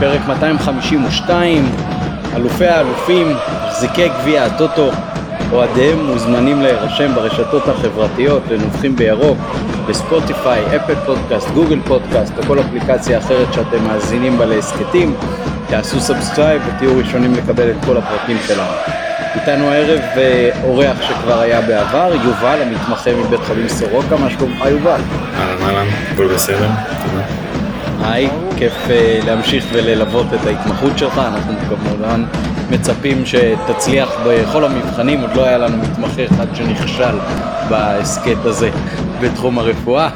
פרק 252, אלופי האלופים, מחזיקי גביע הטוטו, אוהדיהם מוזמנים להירשם ברשתות החברתיות לנובחים בירוק, בספוטיפיי, Apple Podcast, Google Podcast או כל אפליקציה אחרת שאתם מאזינים בה להסכתים. תעשו subscribe ותהיו ראשונים לקבל את כל הפרטים שלנו. איתנו הערב אה, אורח שכבר היה בעבר, יובל המתמחה מבית חולים סורוקה, מה שלומך יובל? אהלן אהלן, הכל בסדר, תודה. היי, כיף uh, להמשיך וללוות את ההתמחות שלך, אנחנו כמובן מצפים שתצליח בכל המבחנים, עוד לא היה לנו מתמחה אחד שנכשל בהסכת הזה בתחום הרפואה.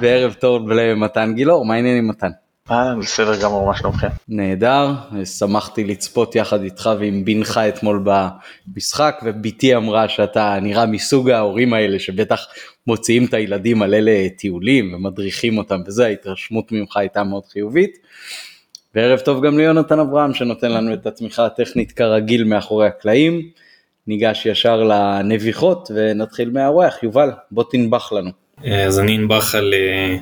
וערב טוב למתן גילאור, מה העניינים מתן? אה, בסדר גמור, מה שלומכם? נהדר, שמחתי לצפות יחד איתך ועם בנך אתמול במשחק, ובתי אמרה שאתה נראה מסוג ההורים האלה שבטח מוציאים את הילדים על אלה טיולים ומדריכים אותם וזה, ההתרשמות ממך הייתה מאוד חיובית. וערב טוב גם ליונתן אברהם שנותן לנו את התמיכה הטכנית כרגיל מאחורי הקלעים. ניגש ישר לנביחות ונתחיל מהאורח, יובל, בוא תנבח לנו. אז אני אנבח על אה,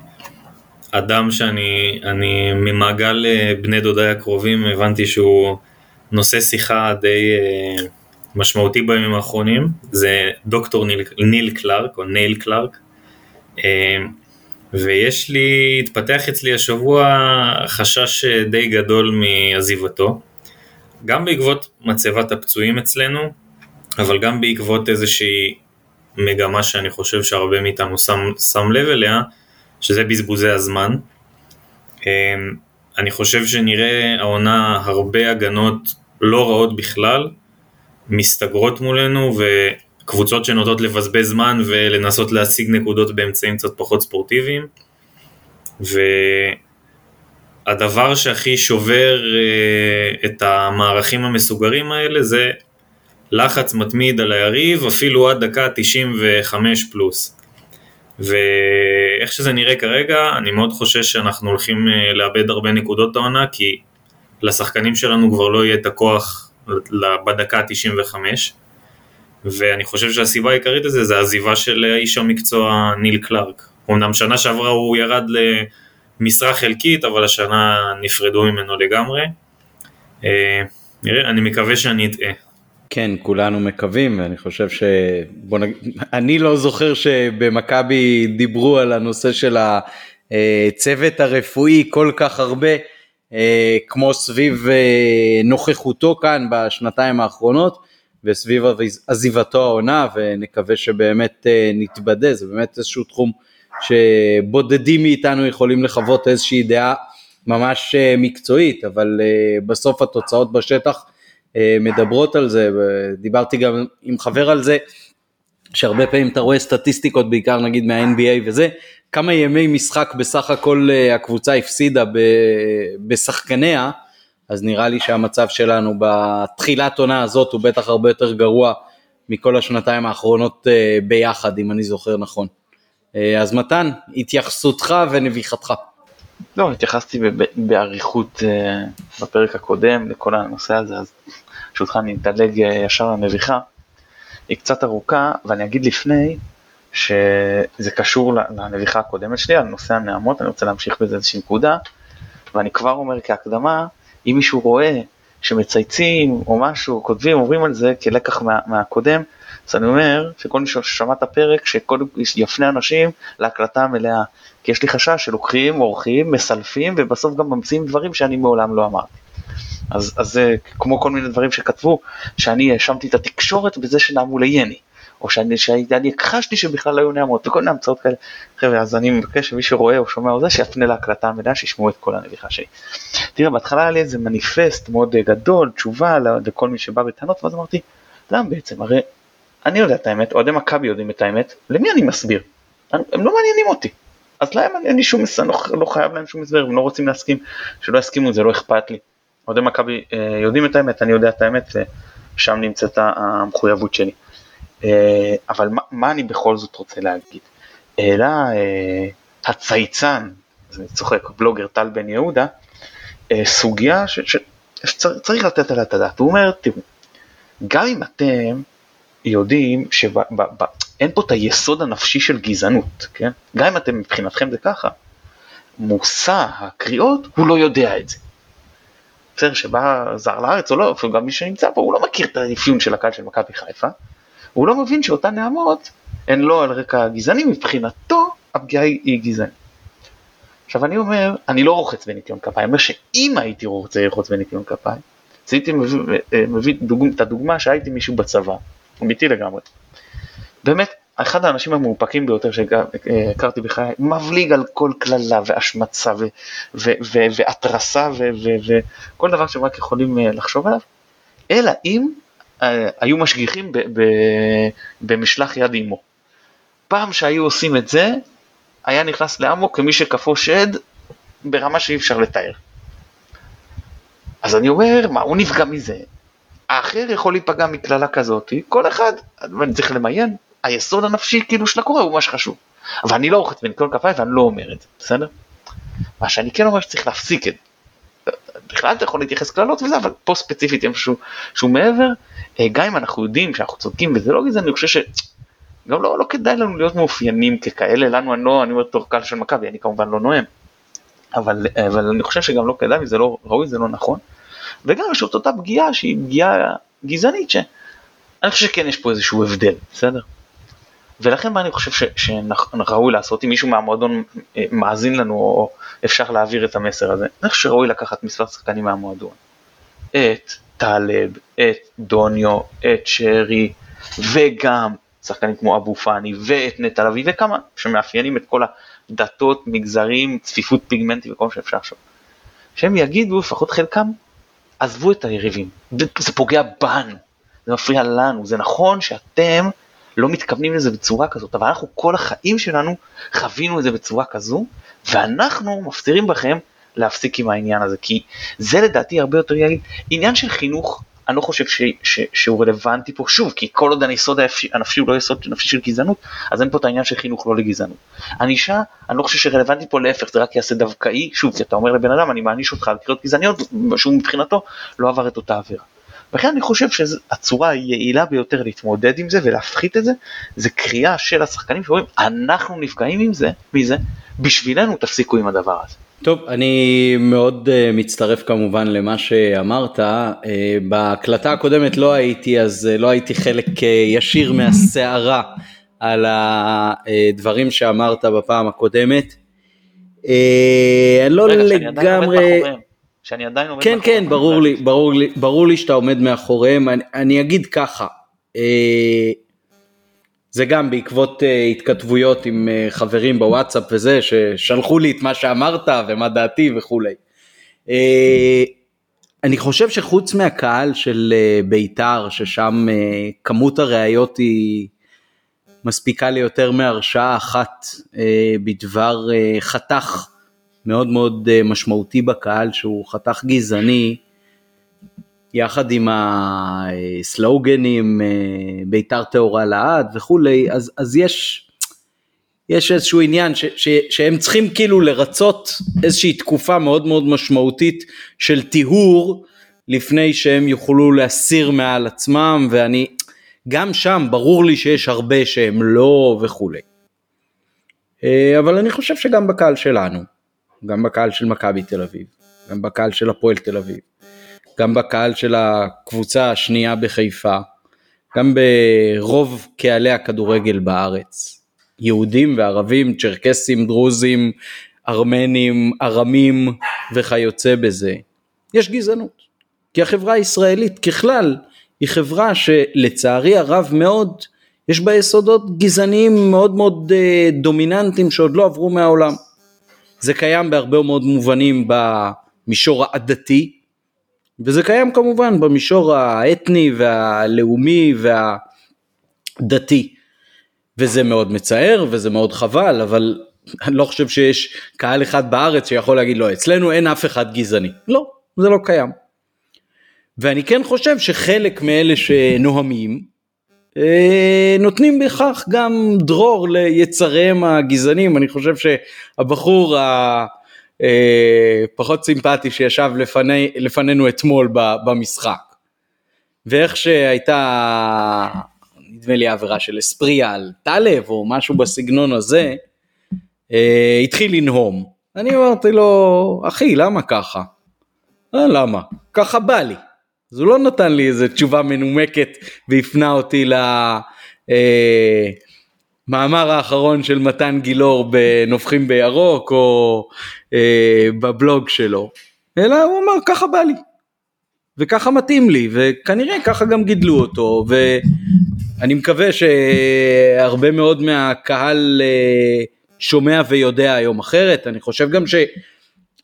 אדם שאני אני ממעגל אה, בני דודיי הקרובים הבנתי שהוא נושא שיחה די אה, משמעותי בימים האחרונים, זה דוקטור ניל, ניל קלארק או נייל קלארק. אה, ויש לי, התפתח אצלי השבוע חשש די גדול מעזיבתו, גם בעקבות מצבת הפצועים אצלנו, אבל גם בעקבות איזושהי מגמה שאני חושב שהרבה מאיתנו שם, שם לב אליה, שזה בזבוזי הזמן. אמ, אני חושב שנראה העונה הרבה הגנות לא רעות בכלל, מסתגרות מולנו וקבוצות שנוטות לבזבז זמן ולנסות להשיג נקודות באמצעים קצת פחות ספורטיביים. והדבר שהכי שובר אה, את המערכים המסוגרים האלה זה לחץ מתמיד על היריב אפילו עד דקה 95 פלוס. ואיך שזה נראה כרגע, אני מאוד חושש שאנחנו הולכים אה, לאבד הרבה נקודות העונה, כי לשחקנים שלנו כבר לא יהיה את הכוח בדקה ה-95, ואני חושב שהסיבה העיקרית לזה זה העזיבה של איש המקצוע ניל קלארק. אמנם שנה שעברה הוא ירד למשרה חלקית, אבל השנה נפרדו ממנו לגמרי. אה, נראה, אני מקווה שאני אטעה. כן, כולנו מקווים, ואני חושב ש... בוא נגיד, אני לא זוכר שבמכבי דיברו על הנושא של הצוות הרפואי כל כך הרבה, אה, כמו סביב אה, נוכחותו כאן בשנתיים האחרונות, וסביב עזיבתו העונה, ונקווה שבאמת אה, נתבדה, זה באמת איזשהו תחום שבודדים מאיתנו יכולים לחוות איזושהי דעה ממש מקצועית, אבל בסוף התוצאות בשטח מדברות על זה, ודיברתי גם עם חבר על זה, שהרבה פעמים אתה רואה סטטיסטיקות בעיקר נגיד מה-NBA וזה, כמה ימי משחק בסך הכל אה, הקבוצה הפסידה בשחקניה, אז נראה לי שהמצב שלנו בתחילת עונה הזאת הוא בטח הרבה יותר גרוע מכל השנתיים האחרונות אה, ביחד, אם אני זוכר נכון. אז מתן, התייחסותך ונביחתך. לא, התייחסתי באריכות בפרק הקודם לכל הנושא הזה, אז ברשותך אני אדלג אה, ישר לנביחה, היא קצת ארוכה, ואני אגיד לפני שזה קשור לנביחה הקודמת שלי, על נושא הנעמות, אני רוצה להמשיך בזה איזושהי נקודה, ואני כבר אומר כהקדמה, אם מישהו רואה שמצייצים או משהו, כותבים, אומרים על זה כלקח מה, מהקודם, אז אני אומר שכל מי ששמע את הפרק, שקודם יפנה אנשים להקלטה המלאה, כי יש לי חשש שלוקחים, עורכים, מסלפים, ובסוף גם ממציאים דברים שאני מעולם לא אמרתי. אז, אז זה כמו כל מיני דברים שכתבו, שאני האשמתי את התקשורת בזה שנעמו ליני, או שאני, שאני הכחשתי שבכלל היו נעמות, וכל מיני המצאות כאלה. חבר'ה, אז אני מבקש שמי שרואה או שומע או זה, שיפנה להקלטה המלאה, שישמעו את כל הנביכה שלי. תראה, בהתחלה היה לי איזה מניפסט מאוד גדול, תשובה לכל מי שבא בטענות, ואז אמרתי, למה בעצם? הרי אני יודע את האמת, אוהדי מכבי יודעים את האמת, למי אני מסביר? הם לא מעניינים אותי. אז להם אין לי שום, לא, לא חייב להם שום הסבר, הם לא רוצים להסכים, שלא יסכימו, זה לא אכפת לי. אוהדי מכבי אה, יודעים את האמת, אני יודע את האמת, ושם נמצאת המחויבות שלי. אה, אבל מה, מה אני בכל זאת רוצה להגיד? העלה אה, הצייצן, אני צוחק, בלוגר טל בן יהודה, סוגיה שצריך לתת עליה את הדעת. הוא אומר, תראו, גם אם אתם יודעים שאין פה את היסוד הנפשי של גזענות, כן? גם אם אתם מבחינתכם זה ככה, מושא הקריאות הוא לא יודע את זה. בסדר, שבא זר לארץ או לא, אפילו גם מי שנמצא פה, הוא לא מכיר את האפיון של הקהל של מכבי חיפה, הוא לא מבין שאותן נעמות הן לא על רקע גזעני, מבחינתו הפגיעה היא, גזענית. עכשיו אני אומר, אני לא רוחץ בניקיון כפיים, אני אומר שאם הייתי רוצה לרחוץ בניקיון כפיים, אז הייתי מביא, מביא דוג, את הדוגמה שהייתי מישהו בצבא, אמיתי לגמרי. באמת, אחד האנשים המאופקים ביותר שהכרתי בחיי, מבליג על כל קללה והשמצה והתרסה וכל דבר שהם רק יכולים אה, לחשוב עליו, אלא אם אה, היו משגיחים במשלח יד עמו. פעם שהיו עושים את זה, היה נכנס לאמו כמי שכפו שד ברמה שאי אפשר לתאר. אז אני אומר, מה, הוא נפגע מזה. האחר יכול להיפגע מקללה כזאת, כל אחד, אני צריך למיין, היסוד הנפשי כאילו של הקורא הוא מה שחשוב. אבל אני לא רוחץ בניקיון כפיים ואני לא אומר את זה, בסדר? מה שאני כן אומר שצריך להפסיק את זה. בכלל אתה יכול להתייחס קללות וזה, אבל פה ספציפית משהו שהוא מעבר, אה, גם אם אנחנו יודעים שאנחנו צודקים וזה לא גזעני, אני חושב ש... גם לא, לא כדאי לנו להיות מאופיינים ככאלה, לנו אני לא, אני אומר תור קהל של מכבי, אני כמובן לא נואם, אבל, אבל אני חושב שגם לא כדאי וזה לא ראוי, זה לא נכון, וגם יש את אותה פגיעה שהיא פגיעה גזענית, שאני חושב שכן יש פה איזשהו הבדל, בסדר? ולכן מה אני חושב שראוי לעשות, אם מישהו מהמועדון אה, מאזין לנו או אפשר להעביר את המסר הזה, אני חושב שראוי לקחת מספר שחקנים מהמועדון. את טלב, את דוניו, את שרי, וגם שחקנים כמו אבו פאני ואת נטע לביא וכמה שמאפיינים את כל הדתות, מגזרים, צפיפות פיגמנטי וכל מה שאפשר עכשיו. שהם יגידו, לפחות חלקם, עזבו את היריבים, זה פוגע בנו, זה מפריע לנו, זה נכון שאתם לא מתכוונים לזה בצורה כזאת, אבל אנחנו כל החיים שלנו חווינו את זה בצורה כזו, ואנחנו מפצירים בכם להפסיק עם העניין הזה, כי זה לדעתי הרבה יותר יגיד, עניין של חינוך, אני לא חושב ש, ש, שהוא רלוונטי פה, שוב, כי כל עוד היסוד הנפשי הוא לא יסוד נפשי של גזענות, אז אין פה את העניין של חינוך לא לגזענות. ענישה, אני לא חושב שרלוונטי פה להפך, זה רק יעשה דווקאי, שוב, כי אתה אומר לבן אדם, אני מעניש אותך על קריאות גזעניות, שהוא מבחינתו לא עבר את אותה עבירה. לכן אני חושב שהצורה היעילה ביותר להתמודד עם זה ולהפחית את זה, זה קריאה של השחקנים שאומרים, אנחנו נפגעים עם זה, מזה, בשבילנו תפסיקו עם הדבר הזה. טוב, אני מאוד uh, מצטרף כמובן למה שאמרת. Uh, בהקלטה הקודמת לא הייתי, אז uh, לא הייתי חלק ישיר מהסערה על הדברים שאמרת בפעם הקודמת. Uh, לא לגמרי... שאני עדיין עומד כן, מאחוריהם. כן, כן, ברור לי, ברור לי, ברור לי שאתה עומד מאחוריהם. אני, אני אגיד ככה, אה, זה גם בעקבות אה, התכתבויות עם אה, חברים בוואטסאפ וזה, ששלחו לי את מה שאמרת ומה דעתי וכולי. אה, אני חושב שחוץ מהקהל של אה, בית"ר, ששם אה, כמות הראיות היא מספיקה ליותר מהרשעה אחת אה, בדבר אה, חתך מאוד מאוד אה, משמעותי בקהל שהוא חתך גזעני, יחד עם הסלוגנים אה, ביתר טהורה לעד וכולי, אז, אז יש, יש איזשהו עניין ש, ש, שהם צריכים כאילו לרצות איזושהי תקופה מאוד מאוד משמעותית של טיהור לפני שהם יוכלו להסיר מעל עצמם ואני גם שם ברור לי שיש הרבה שהם לא וכולי. אה, אבל אני חושב שגם בקהל שלנו גם בקהל של מכבי תל אביב, גם בקהל של הפועל תל אביב, גם בקהל של הקבוצה השנייה בחיפה, גם ברוב קהלי הכדורגל בארץ, יהודים וערבים, צ'רקסים, דרוזים, ארמנים, ארמים וכיוצא בזה, יש גזענות. כי החברה הישראלית ככלל היא חברה שלצערי הרב מאוד יש בה יסודות גזעניים מאוד מאוד אה, דומיננטיים שעוד לא עברו מהעולם. זה קיים בהרבה מאוד מובנים במישור העדתי, וזה קיים כמובן במישור האתני והלאומי והדתי. וזה מאוד מצער וזה מאוד חבל, אבל אני לא חושב שיש קהל אחד בארץ שיכול להגיד לא, אצלנו אין אף אחד גזעני. לא, זה לא קיים. ואני כן חושב שחלק מאלה שנוהמים, אה, נותנים בכך גם דרור ליצריהם הגזענים, אני חושב שהבחור הפחות אה, סימפטי שישב לפני, לפנינו אתמול במשחק, ואיך שהייתה נדמה לי העבירה של אספריה על טלב או משהו בסגנון הזה, אה, התחיל לנהום. אני אמרתי לו, אחי, למה ככה? אה, למה? ככה בא לי. אז הוא לא נתן לי איזה תשובה מנומקת והפנה אותי למאמר האחרון של מתן גילאור בנובחים בירוק או אה, בבלוג שלו, אלא הוא אמר ככה בא לי. וככה מתאים לי וכנראה ככה גם גידלו אותו ואני מקווה שהרבה מאוד מהקהל אה, שומע ויודע היום אחרת אני חושב גם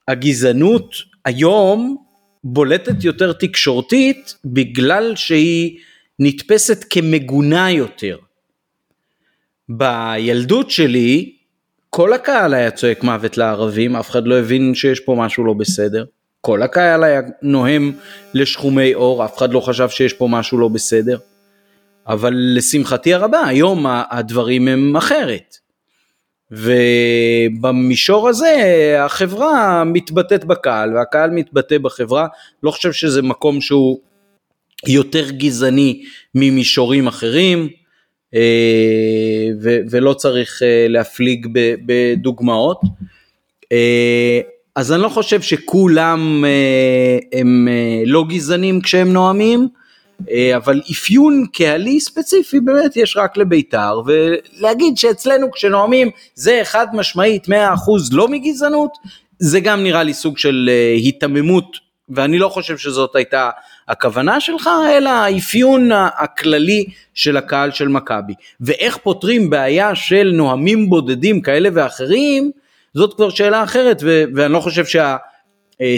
שהגזענות היום בולטת יותר תקשורתית בגלל שהיא נתפסת כמגונה יותר. בילדות שלי כל הקהל היה צועק מוות לערבים, אף אחד לא הבין שיש פה משהו לא בסדר. כל הקהל היה נוהם לשחומי אור, אף אחד לא חשב שיש פה משהו לא בסדר. אבל לשמחתי הרבה, היום הדברים הם אחרת. ובמישור הזה החברה מתבטאת בקהל והקהל מתבטא בחברה, לא חושב שזה מקום שהוא יותר גזעני ממישורים אחרים אה, ולא צריך אה, להפליג בדוגמאות. אה, אז אני לא חושב שכולם הם לא גזענים כשהם נואמים, אבל אפיון קהלי ספציפי באמת יש רק לבית"ר ולהגיד שאצלנו כשנואמים זה חד משמעית 100% לא מגזענות זה גם נראה לי סוג של היתממות ואני לא חושב שזאת הייתה הכוונה שלך אלא האפיון הכללי של הקהל של מכבי. ואיך פותרים בעיה של נואמים בודדים כאלה ואחרים זאת כבר שאלה אחרת ואני לא חושב שה...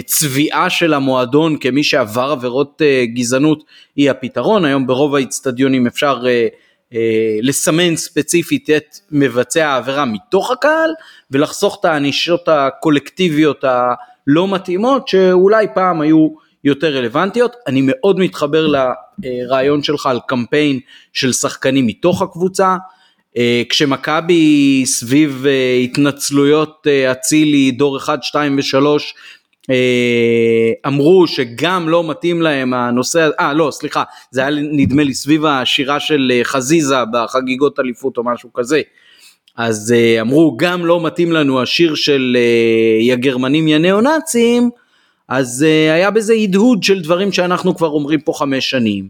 צביעה של המועדון כמי שעבר עבירות אה, גזענות היא הפתרון, היום ברוב האיצטדיונים אפשר אה, אה, לסמן ספציפית את מבצע העבירה מתוך הקהל ולחסוך את הענישות הקולקטיביות הלא מתאימות שאולי פעם היו יותר רלוונטיות. אני מאוד מתחבר לרעיון שלך על קמפיין של שחקנים מתוך הקבוצה. כשמכבי סביב התנצלויות אצילי דור 1, 2 ו-3 אה, אמרו שגם לא מתאים להם הנושא, אה לא סליחה, זה היה נדמה לי סביב השירה של אה, חזיזה בחגיגות אליפות או משהו כזה. אז אה, אמרו גם לא מתאים לנו השיר של יא גרמנים יא ניאו נאצים, אז היה בזה הדהוד של דברים שאנחנו כבר אומרים פה חמש שנים.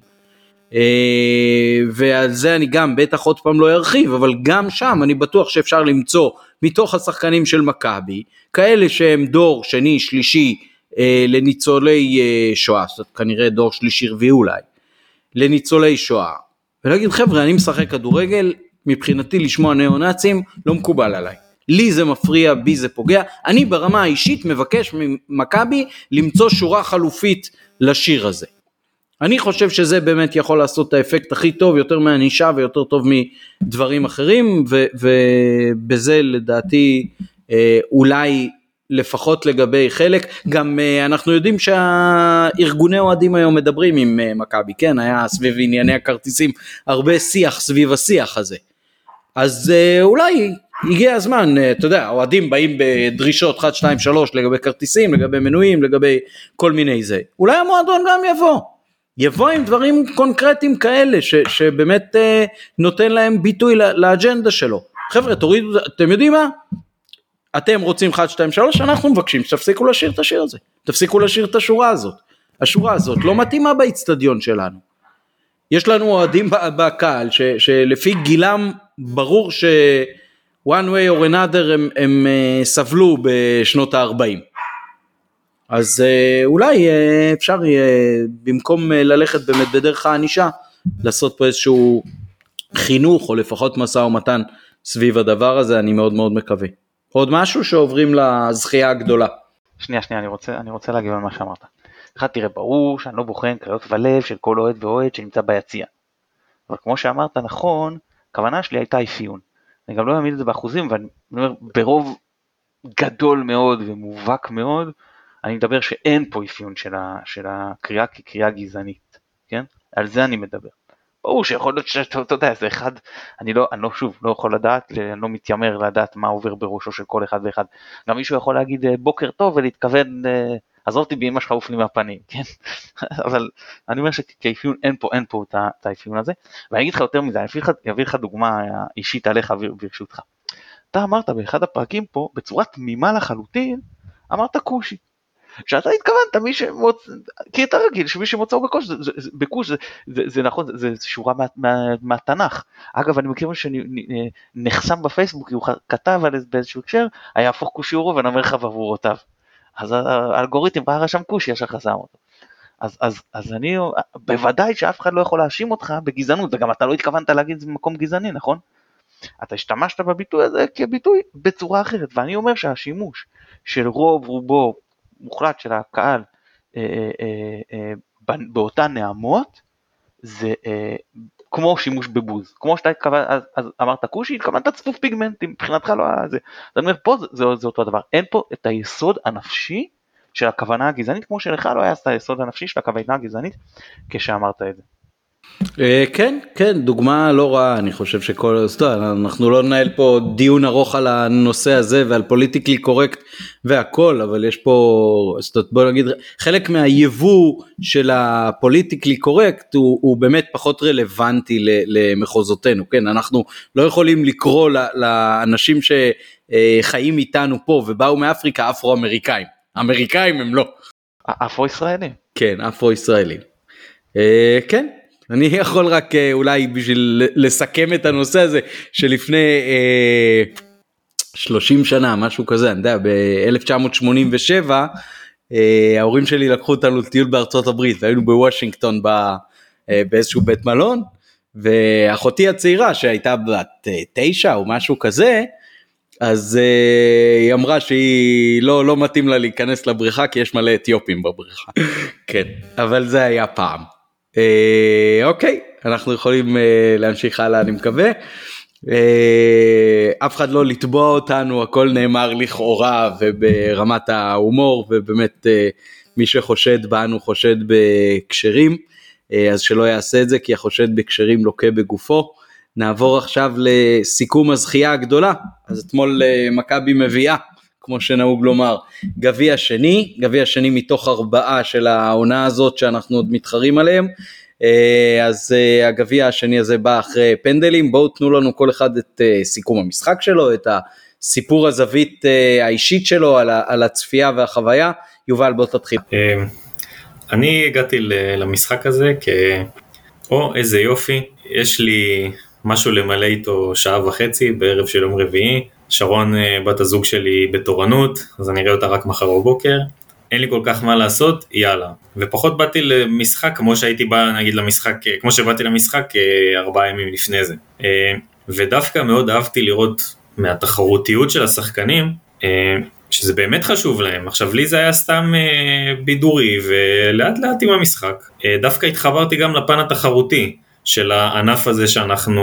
ועל זה אני גם בטח עוד פעם לא ארחיב, אבל גם שם אני בטוח שאפשר למצוא מתוך השחקנים של מכבי, כאלה שהם דור שני, שלישי אה, לניצולי אה, שואה, זאת כנראה דור שלישי רביעי אולי, לניצולי שואה, ולהגיד חבר'ה אני משחק כדורגל, מבחינתי לשמוע ניאו-נאצים לא מקובל עליי. לי זה מפריע, בי זה פוגע, אני ברמה האישית מבקש ממכבי למצוא שורה חלופית לשיר הזה. אני חושב שזה באמת יכול לעשות את האפקט הכי טוב, יותר מענישה ויותר טוב מדברים אחרים, ו, ובזה לדעתי אה, אולי לפחות לגבי חלק, גם אה, אנחנו יודעים שהארגוני אוהדים היום מדברים עם אה, מכבי, כן, היה סביב ענייני הכרטיסים הרבה שיח סביב השיח הזה. אז אולי הגיע הזמן, אתה יודע, אוהדים באים בדרישות 1, 2, 3 לגבי כרטיסים, לגבי מנויים, לגבי כל מיני זה. אולי המועדון גם יבוא. יבוא עם דברים קונקרטיים כאלה ש, שבאמת אה, נותן להם ביטוי לאג'נדה שלו. חבר'ה תורידו, אתם יודעים מה? אתם רוצים 1, 2, 3, אנחנו מבקשים שתפסיקו לשיר את השיר הזה. תפסיקו לשיר את השורה הזאת. השורה הזאת לא מתאימה באיצטדיון שלנו. יש לנו אוהדים בקהל ש, שלפי גילם ברור ש... one way or another הם, הם uh, סבלו בשנות ה-40. אז אה, אולי אה, אפשר יהיה במקום אה, ללכת באמת בדרך הענישה לעשות פה איזשהו חינוך או לפחות משא ומתן סביב הדבר הזה אני מאוד מאוד מקווה. עוד משהו שעוברים לזכייה הגדולה. שנייה שנייה אני רוצה אני רוצה להגיד על מה שאמרת. אחד תראה ברור שאני לא בוחן קריאות ולב של כל אוהד ואוהד שנמצא ביציע. אבל כמו שאמרת נכון הכוונה שלי הייתה אפיון. אני גם לא אעמיד את זה באחוזים אבל אני אומר ברוב גדול מאוד ומובהק מאוד אני מדבר שאין פה אפיון של, ה, של הקריאה כקריאה גזענית, כן? על זה אני מדבר. ברור שיכול להיות שאתה יודע, זה אחד, אני לא, אני לא שוב, לא יכול לדעת, אני לא מתיימר לדעת מה עובר בראשו של כל אחד ואחד. גם מישהו יכול להגיד אה, בוקר טוב ולהתכוון, אה, עזוב אותי באמא שלך עוף לי מהפנים, כן? אבל אני אומר שכאפיון אין פה, אין פה את האפיון הזה. ואני אגיד לך יותר מזה, אני אביא לך דוגמה אישית עליך ברשותך. אתה אמרת באחד הפרקים פה, בצורה תמימה לחלוטין, אמרת כושי. שאתה התכוונת מי שמוצ... כי אתה רגיל שמי שמוצאו בקוש, זה, זה, זה, זה, זה, נכון, זה, זה שורה מה, מה, מהתנ"ך. אגב, אני מכיר מישהו שנחסם בפייסבוק, הוא כתב על באיזשהו הקשר, היה הפוך כושי עורו ונמר חבבורותיו. אז האלגוריתם ראה רשם כושי, ישר חסם אותו. אז, אז, אז אני, בוודאי שאף אחד לא יכול להאשים אותך בגזענות, וגם אתה לא התכוונת להגיד את זה במקום גזעני, נכון? אתה השתמשת בביטוי הזה כביטוי בצורה אחרת, ואני אומר שהשימוש של רוב רובו מוחלט של הקהל אה, אה, אה, באותן נעמות, זה כמו שימוש בבוז, כמו שאתה התכוונת, אז, אז אמרת כושי, התכוונת צפוף פיגמנטים, מבחינתך לא היה זה. אז אני אומר, פה זה, זה, זה אותו הדבר, אין פה את היסוד הנפשי של הכוונה הגזענית, כמו שלך לא היה את היסוד הנפשי של הכוונה הגזענית כשאמרת את זה. אה, כן כן דוגמה לא רעה אני חושב שכל אנחנו לא ננהל פה דיון ארוך על הנושא הזה ועל פוליטיקלי קורקט והכל אבל יש פה בוא נגיד חלק מהיבוא של הפוליטיקלי קורקט הוא, הוא באמת פחות רלוונטי למחוזותינו כן אנחנו לא יכולים לקרוא לאנשים שחיים איתנו פה ובאו מאפריקה אפרו אמריקאים אמריקאים הם לא. אפרו ישראלים. כן אפרו ישראלים. אה, כן אני יכול רק אה, אולי בשביל לסכם את הנושא הזה שלפני אה, 30 שנה משהו כזה אני יודע ב-1987 אה, ההורים שלי לקחו אותנו לטיול בארצות הברית והיינו בוושינגטון ב, אה, באיזשהו בית מלון ואחותי הצעירה שהייתה בת אה, תשע או משהו כזה אז uh, היא אמרה שהיא לא לא מתאים לה להיכנס לבריכה כי יש מלא אתיופים בבריכה כן אבל זה היה פעם. אה, אוקיי אנחנו יכולים אה, להמשיך הלאה אני מקווה. אה, אף אחד לא לתבוע אותנו הכל נאמר לכאורה וברמת ההומור ובאמת מי שחושד בנו חושד בקשרים אה, אז שלא יעשה את זה כי החושד בקשרים לוקה בגופו. נעבור עכשיו לסיכום הזכייה הגדולה אז אתמול מכבי מביאה כמו שנהוג לומר, גביע שני, גביע שני מתוך ארבעה של העונה הזאת שאנחנו עוד מתחרים עליהם. אה, אז אה, הגביע השני הזה בא אחרי פנדלים, בואו תנו לנו כל אחד את אה, סיכום המשחק שלו, את הסיפור הזווית האישית שלו על, הצפייה והחוויה. יובל בוא תתחיל. אני הגעתי למשחק הזה כ... או איזה יופי, יש לי משהו למלא איתו שעה וחצי בערב של יום רביעי, שרון אה, בת הזוג שלי בתורנות, אז אני אראה אותה רק מחר בבוקר. אין לי כל כך מה לעשות, יאללה. ופחות באתי למשחק כמו שהייתי בא נגיד למשחק, אה, כמו שבאתי למשחק אה, ארבעה ימים לפני זה. ודווקא מאוד אהבתי לראות מהתחרותיות של השחקנים, שזה באמת חשוב להם. עכשיו לי זה היה סתם בידורי ולאט לאט עם המשחק. דווקא התחברתי גם לפן התחרותי. של הענף הזה שאנחנו,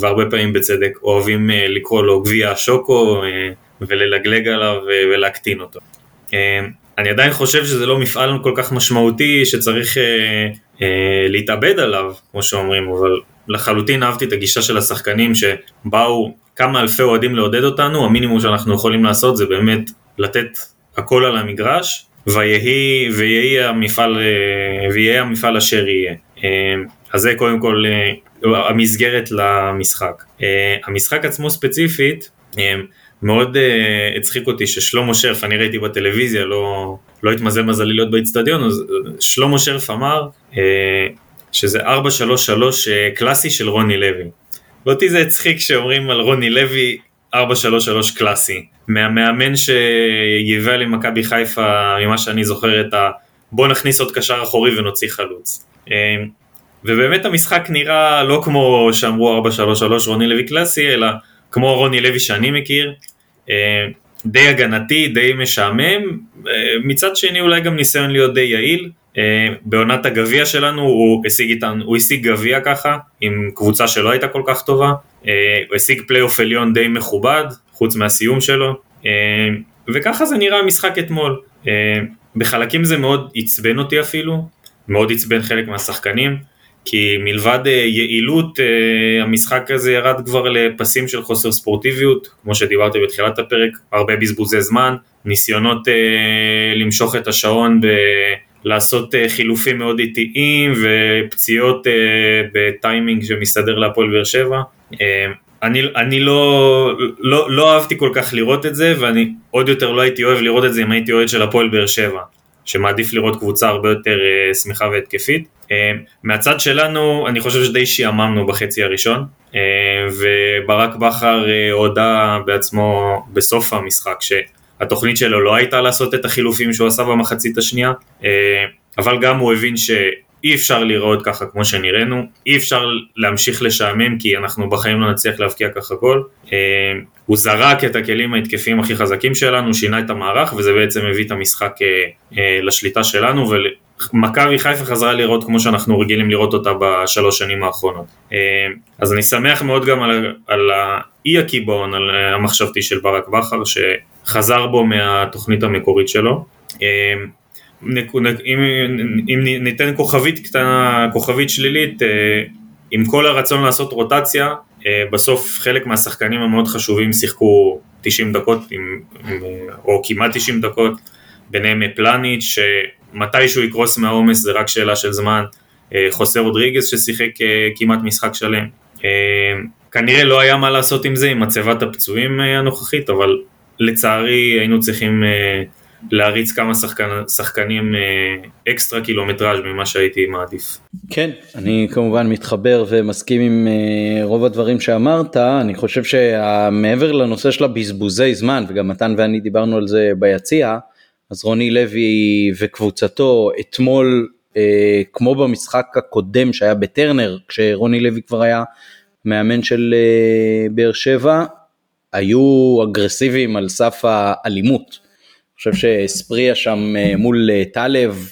והרבה פעמים בצדק, אוהבים אה, לקרוא לו גביע השוקו אה, וללגלג עליו אה, ולהקטין אותו. אני עדיין חושב שזה לא מפעל כל כך משמעותי שצריך להתאבד עליו, כמו שאומרים, אבל לחלוטין אהבתי את הגישה של השחקנים שבאו כמה אלפי אוהדים לעודד אותנו, המינימום שאנחנו יכולים לעשות זה באמת לתת הכל על המגרש, ויהי, ויהי המפעל, ויהיה המפעל אשר יהיה. אז זה קודם כל אה, המסגרת למשחק. אה, המשחק עצמו ספציפית, אה, מאוד הצחיק אותי ששלמה שרף, אני ראיתי בטלוויזיה, לא, לא התמזל מזלי להיות באיצטדיון, אז שלמה שרף אמר שזה 4-3-3 קלאסי של רוני לוי. ואותי זה הצחיק שאומרים על רוני לוי 4-3-3 קלאסי. מהמאמן שייבא למכבי חיפה, ממה שאני זוכר את ה... בוא נכניס עוד קשר אחורי ונוציא חלוץ. ובאמת המשחק נראה לא כמו שאמרו 4-3-3 רוני לוי קלאסי, אלא כמו רוני לוי שאני מכיר, אה, די הגנתי, די משעמם, אה, מצד שני אולי גם ניסיון להיות די יעיל. אה, בעונת הגביע שלנו הוא השיג השיג גביע ככה, עם קבוצה שלא הייתה כל כך טובה, הוא השיג פלייאוף עליון די מכובד, חוץ מהסיום שלו, וככה זה נראה המשחק אתמול. בחלקים זה מאוד עצבן אותי אפילו, מאוד עצבן חלק מהשחקנים. כי מלבד אה, יעילות אה, המשחק הזה ירד כבר לפסים של חוסר ספורטיביות, כמו שדיברתי בתחילת הפרק, הרבה בזבוזי זמן, ניסיונות אה, למשוך את השעון ב... לעשות חילופים מאוד איטיים ופציעות בטיימינג שמסתדר להפועל באר שבע. אני, אני לא, לא, לא אהבתי כל כך לראות את זה ואני עוד יותר לא הייתי אוהב לראות את זה אם הייתי אוהד של הפועל באר שבע. שמעדיף לראות קבוצה הרבה יותר שמחה והתקפית. אה, מהצד שלנו, אני חושב שדי שיעממנו בחצי הראשון, אה, וברק בכר הודה בעצמו בסוף המשחק שהתוכנית שלו לא הייתה לעשות את החילופים שהוא עשה במחצית השנייה, אבל גם הוא הבין ש... אי אפשר לראות ככה כמו שנראינו, אי אפשר להמשיך לשעמם כי אנחנו בחיים לא נצליח להבקיע ככה גול. אה, הוא זרק את הכלים ההתקפיים הכי חזקים שלנו, שינה את המערך וזה בעצם הביא את המשחק אה, אה, לשליטה שלנו ומכבי חיפה חזרה לראות כמו שאנחנו רגילים לראות אותה בשלוש שנים האחרונות. אז אני שמח מאוד גם על, על האי הקיבעון, על המחשבתי של ברק בכר שחזר בו מהתוכנית המקורית שלו. אם, אם ניתן כוכבית קטנה, כוכבית שלילית, אה, עם כל הרצון לעשות רוטציה, אה, בסוף חלק מהשחקנים המאוד חשובים שיחקו 90 דקות, עם, או כמעט 90 דקות, ביניהם פלניץ', שמתישהו יקרוס מהעומס זה רק שאלה של זמן, אה, חוסר רודריגז ששיחק כמעט משחק שלם. כנראה לא היה מה לעשות עם זה, עם מצבת הפצועים הנוכחית, אבל לצערי היינו צריכים להריץ כמה שחקן, שחקנים אה, אקסטרה קילומטראז' ממה שהייתי מעדיף. כן, אני כמובן מתחבר ומסכים עם אה, רוב הדברים שאמרת, אני חושב שמעבר לנושא של הבזבוזי זמן, וגם מתן ואני דיברנו על זה ביציע, אז רוני לוי וקבוצתו אתמול, אה, כמו במשחק הקודם שהיה בטרנר, כשרוני לוי כבר היה מאמן של באר שבע, היו אגרסיביים על סף האלימות. חושב שאספריה שם אה, מול אה, טלב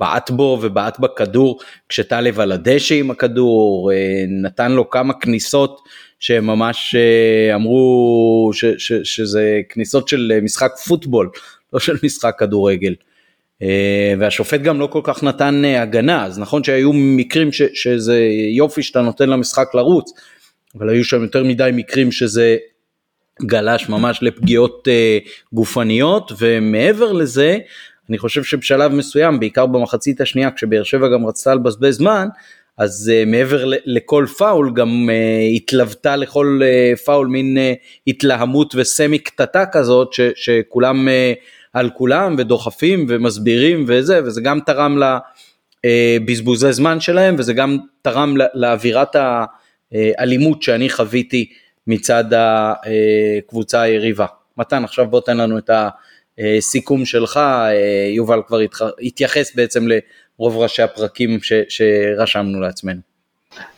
בעט בו ובעט בכדור כשטלב על הדשא עם הכדור, אה, נתן לו כמה כניסות שממש אמרו ש, ש, שזה כניסות של משחק פוטבול, לא של משחק כדורגל. והשופט גם לא כל כך נתן הגנה, אז נכון שהיו מקרים ש, שזה יופי שאתה נותן למשחק לרוץ, אבל היו שם יותר מדי מקרים שזה גלש ממש לפגיעות uh, גופניות ומעבר לזה אני חושב שבשלב מסוים בעיקר במחצית השנייה כשבאר שבע גם רצתה לבזבז זמן אז uh, מעבר לכל פאול גם uh, התלוותה לכל uh, פאול מין uh, התלהמות וסמי קטטה כזאת ש, שכולם uh, על כולם ודוחפים ומסבירים וזה וזה גם תרם לבזבוזי זמן שלהם וזה גם תרם לאווירת האלימות שאני חוויתי מצד הקבוצה היריבה. מתן עכשיו בוא תן לנו את הסיכום שלך, יובל כבר התייחס בעצם לרוב ראשי הפרקים ש, שרשמנו לעצמנו.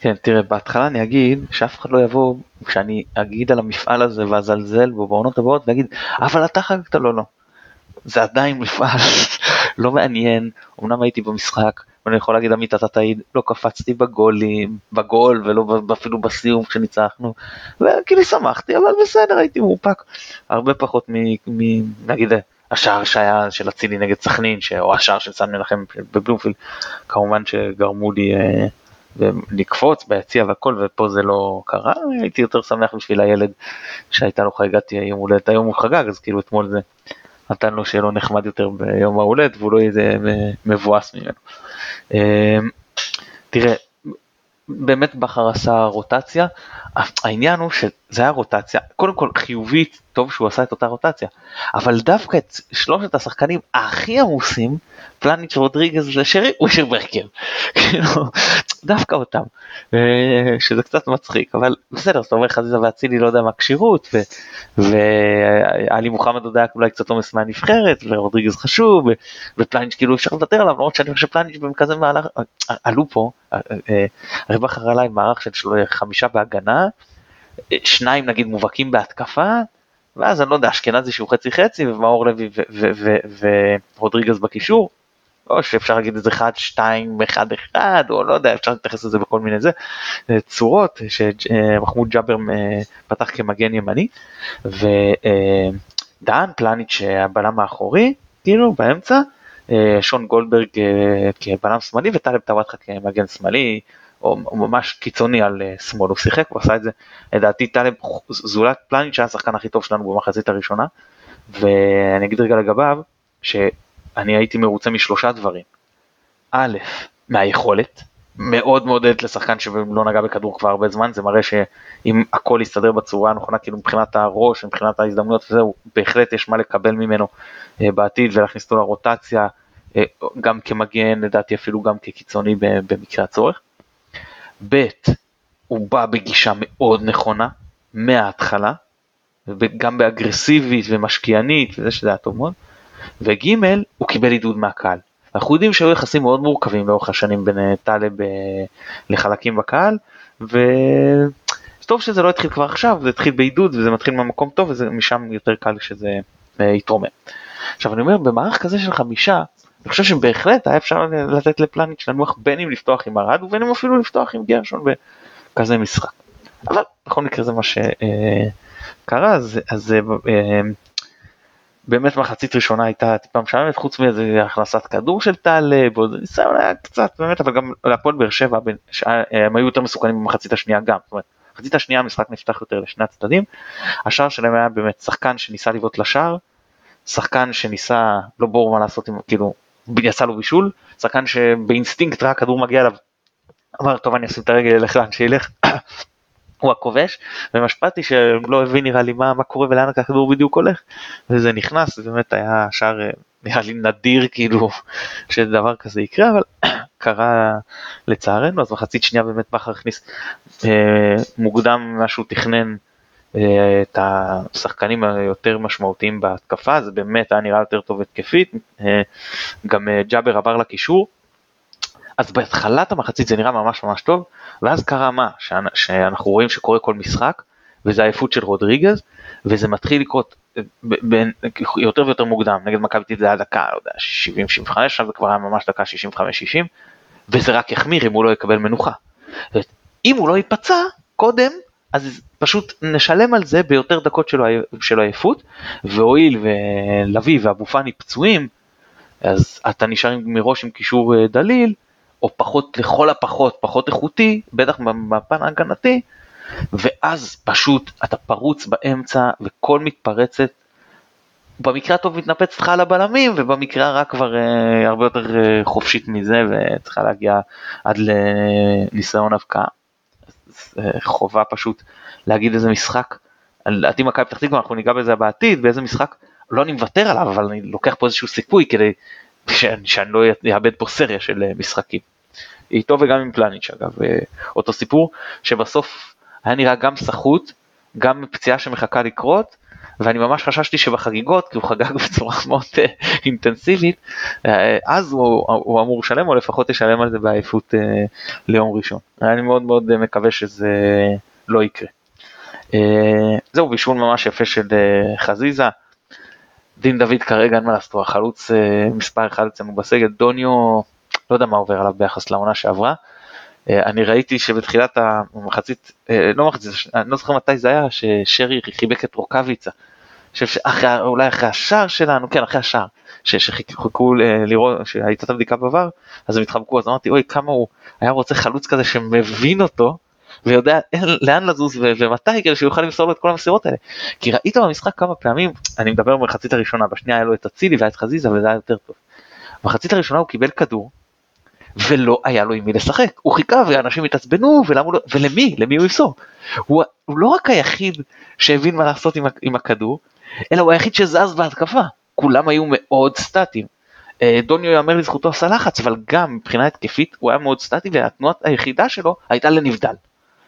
כן, תראה, בהתחלה אני אגיד שאף אחד לא יבוא, כשאני אגיד על המפעל הזה ואזלזל בו בעונות הבאות ויגיד, אבל אתה חגגת לו, לא. זה עדיין מפעל לא מעניין, אמנם הייתי במשחק, ואני יכול להגיד עמית אתה תעיד, לא קפצתי בגולים, בגול ולא אפילו בסיום כשניצחנו, וכאילו שמחתי אבל בסדר הייתי מאופק, הרבה פחות מנגיד השער שהיה של אצילי נגד סכנין, או השער של סן מנחם בבלומפילד, כמובן שגרמו לי אה, לקפוץ ביציע והכל ופה זה לא קרה, הייתי יותר שמח בשביל הילד שהייתה לו חגיגת יום הולדת, היום הוא חגג אז כאילו אתמול זה נתן לו לו נחמד יותר ביום ההולדת והוא לא יהיה מבואס ממנו. אמ, תראה, באמת בכר עשה רוטציה, העניין הוא שזה היה רוטציה, קודם כל חיובית, טוב שהוא עשה את אותה רוטציה, אבל דווקא את שלושת השחקנים הכי עמוסים, פלניץ' רודריגז ושרי, הוא השאיר בהרכב. כאילו, דווקא אותם, שזה קצת מצחיק, אבל בסדר, זאת אומרת חזיזה ואצילי לא יודע מה כשירות, ועלי מוחמד עוד היה אולי קצת עומס מהנבחרת, ורודריגז חשוב, ופלניץ' כאילו אפשר לוותר עליו, למרות שאני חושב שפלניץ' בכזה מהלך, עלו פה, הרי בכר עליי מערך של חמישה בהגנה, שניים נגיד מובהקים בהתקפה, ואז אני לא יודע, אשכנזי שהוא חצי חצי, ומאור לוי ורודריגז בקישור, או שאפשר להגיד איזה 1, 2, 1, 1, או לא יודע, אפשר להתייחס לזה בכל מיני זה, צורות, שמחמוד ג'אבר אה, פתח כמגן ימני, ודן פלניץ' הבלם האחורי, כאילו באמצע, אה, שון גולדברג אה, כבלם שמאלי וטלב טוואטחה כמגן שמאלי, או ממש קיצוני על שמאל, הוא שיחק, הוא עשה את זה, לדעתי טלב זולת פלניץ' שהיה השחקן הכי טוב שלנו במחצית הראשונה, ואני אגיד רגע לגביו, ש... אני הייתי מרוצה משלושה דברים. א', מהיכולת, מאוד מעודדת לשחקן שלא נגע בכדור כבר הרבה זמן, זה מראה שאם הכל יסתדר בצורה הנכונה, כאילו מבחינת הראש, מבחינת ההזדמנויות וזהו, בהחלט יש מה לקבל ממנו אה, בעתיד ולהכניס אותו לרוטציה, גם כמגן, לדעתי אפילו גם כקיצוני במקרה הצורך. ב', הוא בא בגישה מאוד נכונה, מההתחלה, גם באגרסיבית ומשקיענית, וזה שזה היה טוב מאוד. וג', הוא קיבל עידוד מהקהל. אנחנו יודעים שהיו יחסים מאוד מורכבים לאורך השנים בין אה, טלב אה, לחלקים בקהל, וטוב שזה לא התחיל כבר עכשיו, זה התחיל בעידוד וזה מתחיל מהמקום טוב ומשם יותר קל שזה אה, יתרומם. עכשיו אני אומר, במערך כזה של חמישה, אני חושב שבהחלט היה אפשר לתת לפלניץ' לנוח בין אם לפתוח עם ארד ובין אם אפילו לפתוח עם גרשון בכזה משחק. אבל בכל מקרה זה מה שקרה, אז, אז באמת מחצית ראשונה הייתה טיפה משעממת חוץ מאיזה הכנסת כדור של טלב, עוד ניסיון היה קצת באמת, אבל גם להפועל באר שבע הם היו יותר מסוכנים במחצית השנייה גם. זאת אומרת, מחצית השנייה המשחק נפתח יותר לשני הצדדים, השער שלהם היה באמת שחקן שניסה לבעוט לשער, שחקן שניסה, לא ברור מה לעשות עם, כאילו, יצא לו בישול, שחקן שבאינסטינקט ראה כדור מגיע אליו, אמר טוב אני אשים את הרגל ילך לאן שילך, הוא הכובש, ומשפטי שלא הבין נראה לי מה, מה קורה ולאן הכדור בדיוק הולך, וזה נכנס, זה באמת היה שער אה, נראה לי נדיר כאילו שדבר כזה יקרה, אבל קרה לצערנו, אז מחצית שנייה באמת בכר הכניס אה, מוקדם ממה שהוא תכנן אה, את השחקנים היותר משמעותיים בהתקפה, זה באמת היה נראה יותר טוב התקפית, אה, גם אה, ג'אבר עבר לקישור, אז בהתחלת המחצית זה נראה ממש ממש טוב, ואז קרה מה? שאנחנו רואים שקורה כל משחק, וזה העייפות של רודריגז, וזה מתחיל לקרות אה, בין, יותר ויותר מוקדם, נגד מכבי זה היה דקה, לא יודע, 70-75, עכשיו זה כבר היה ממש דקה 65-60, וזה רק יחמיר אם הוא לא יקבל מנוחה. אם הוא לא ייפצע קודם, אז פשוט נשלם על זה ביותר דקות של עייפות, והואיל ולוי ואבו פאני פצועים, אז אתה נשאר מראש עם קישור אה, דליל, או פחות, לכל הפחות, פחות איכותי, בטח בפן ההגנתי, ואז פשוט אתה פרוץ באמצע וכל מתפרצת, במקרה הטוב מתנפצת לך על הבלמים, ובמקרה הרע כבר אה, הרבה יותר אה, חופשית מזה, וצריכה להגיע עד לניסיון אבקה. אה, חובה פשוט להגיד איזה משחק, לדעתי מכבי פתח תקווה, אנחנו ניגע בזה בעתיד, באיזה משחק, לא אני מוותר עליו, אבל אני לוקח פה איזשהו סיכוי כדי שאני, שאני לא אאבד פה סריה של אה, משחקים. איתו וגם עם פלניץ' אגב, אה, אותו סיפור, שבסוף היה נראה גם סחוט, גם פציעה שמחכה לקרות, ואני ממש חששתי שבחגיגות, כי הוא חגג בצורה מאוד אה, אינטנסיבית, אז הוא, הוא אמור לשלם, או לפחות ישלם על זה בעייפות ליום ראשון. אני מאוד מאוד מקווה שזה לא יקרה. זהו בישול ממש יפה של חזיזה. דין דוד כרגע אין מה לעשות, החלוץ אה, מספר אחד אצלנו בסגל, דוניו, לא יודע מה עובר עליו ביחס לעונה שעברה. אה, אני ראיתי שבתחילת המחצית, אה, לא מחצית, אני לא זוכר מתי זה היה, ששרי חיבק את רוקאביצה. חושב שאולי אחרי השער שלנו, כן אחרי השער, שחיכו לראות, שהייתה את הבדיקה בעבר, אז הם התחבקו, אז אמרתי אוי כמה הוא היה רוצה חלוץ כזה שמבין אותו, ויודע לאן לזוז ומתי כדי שהוא יוכל למסור לו את כל המסירות האלה. כי ראית במשחק כמה פעמים, אני מדבר במחצית הראשונה, בשנייה היה לו את אצילי והיה את חזיזה וזה היה יותר טוב. במחצית הראשונה הוא קיבל כדור ולא היה לו עם מי לשחק, הוא חיכה ואנשים התעצבנו ולמה לא, ולמי, למי הוא ימסור. הוא, הוא לא רק היחיד שהבין מה לעשות עם, עם הכדור, אלא הוא היחיד שזז בהתקפה, כולם היו מאוד סטטיים. אה, דוניו יאמר לזכותו עשה לחץ, אבל גם מבחינה התקפית הוא היה מאוד סטטי והתנועה היחידה שלו הייתה לנבדל.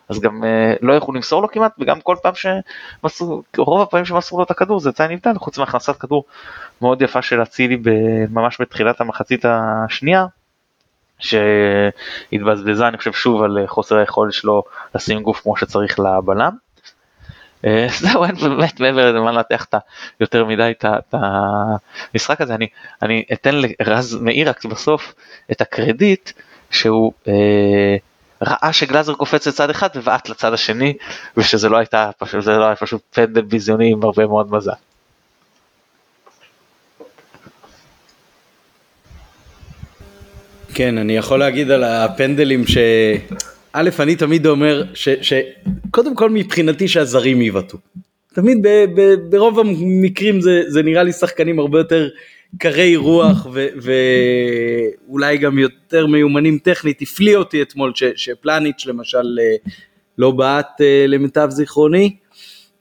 אז גם אה, לא יכלו למסור לו כמעט וגם כל פעם שמסרו, רוב הפעמים שמסרו לו את הכדור זה יצא נבדל חוץ מהכנסת כדור מאוד יפה של אצילי ממש בתחילת המחצית השנייה שהתבזבזה אני חושב שוב על אה, חוסר היכולת שלו לשים גוף כמו שצריך לבלם. אה, זהו אין באמת מעבר לזה מה לנתח יותר מדי את המשחק הזה אני אני אתן לרז מאיר רק בסוף את הקרדיט שהוא אה, ראה שגלאזר קופץ לצד אחד ובעט לצד השני ושזה לא הייתה לא היה פשוט פנדל ביזיוני עם הרבה מאוד מזל. כן אני יכול להגיד על הפנדלים ש... א', אני תמיד אומר שקודם כל מבחינתי שהזרים יבעטו. תמיד ב, ב, ברוב המקרים זה, זה נראה לי שחקנים הרבה יותר קרי רוח ו, ואולי גם יותר מיומנים טכנית. הפליא אותי אתמול ש, שפלניץ' למשל אה, לא בעט אה, למיטב זיכרוני.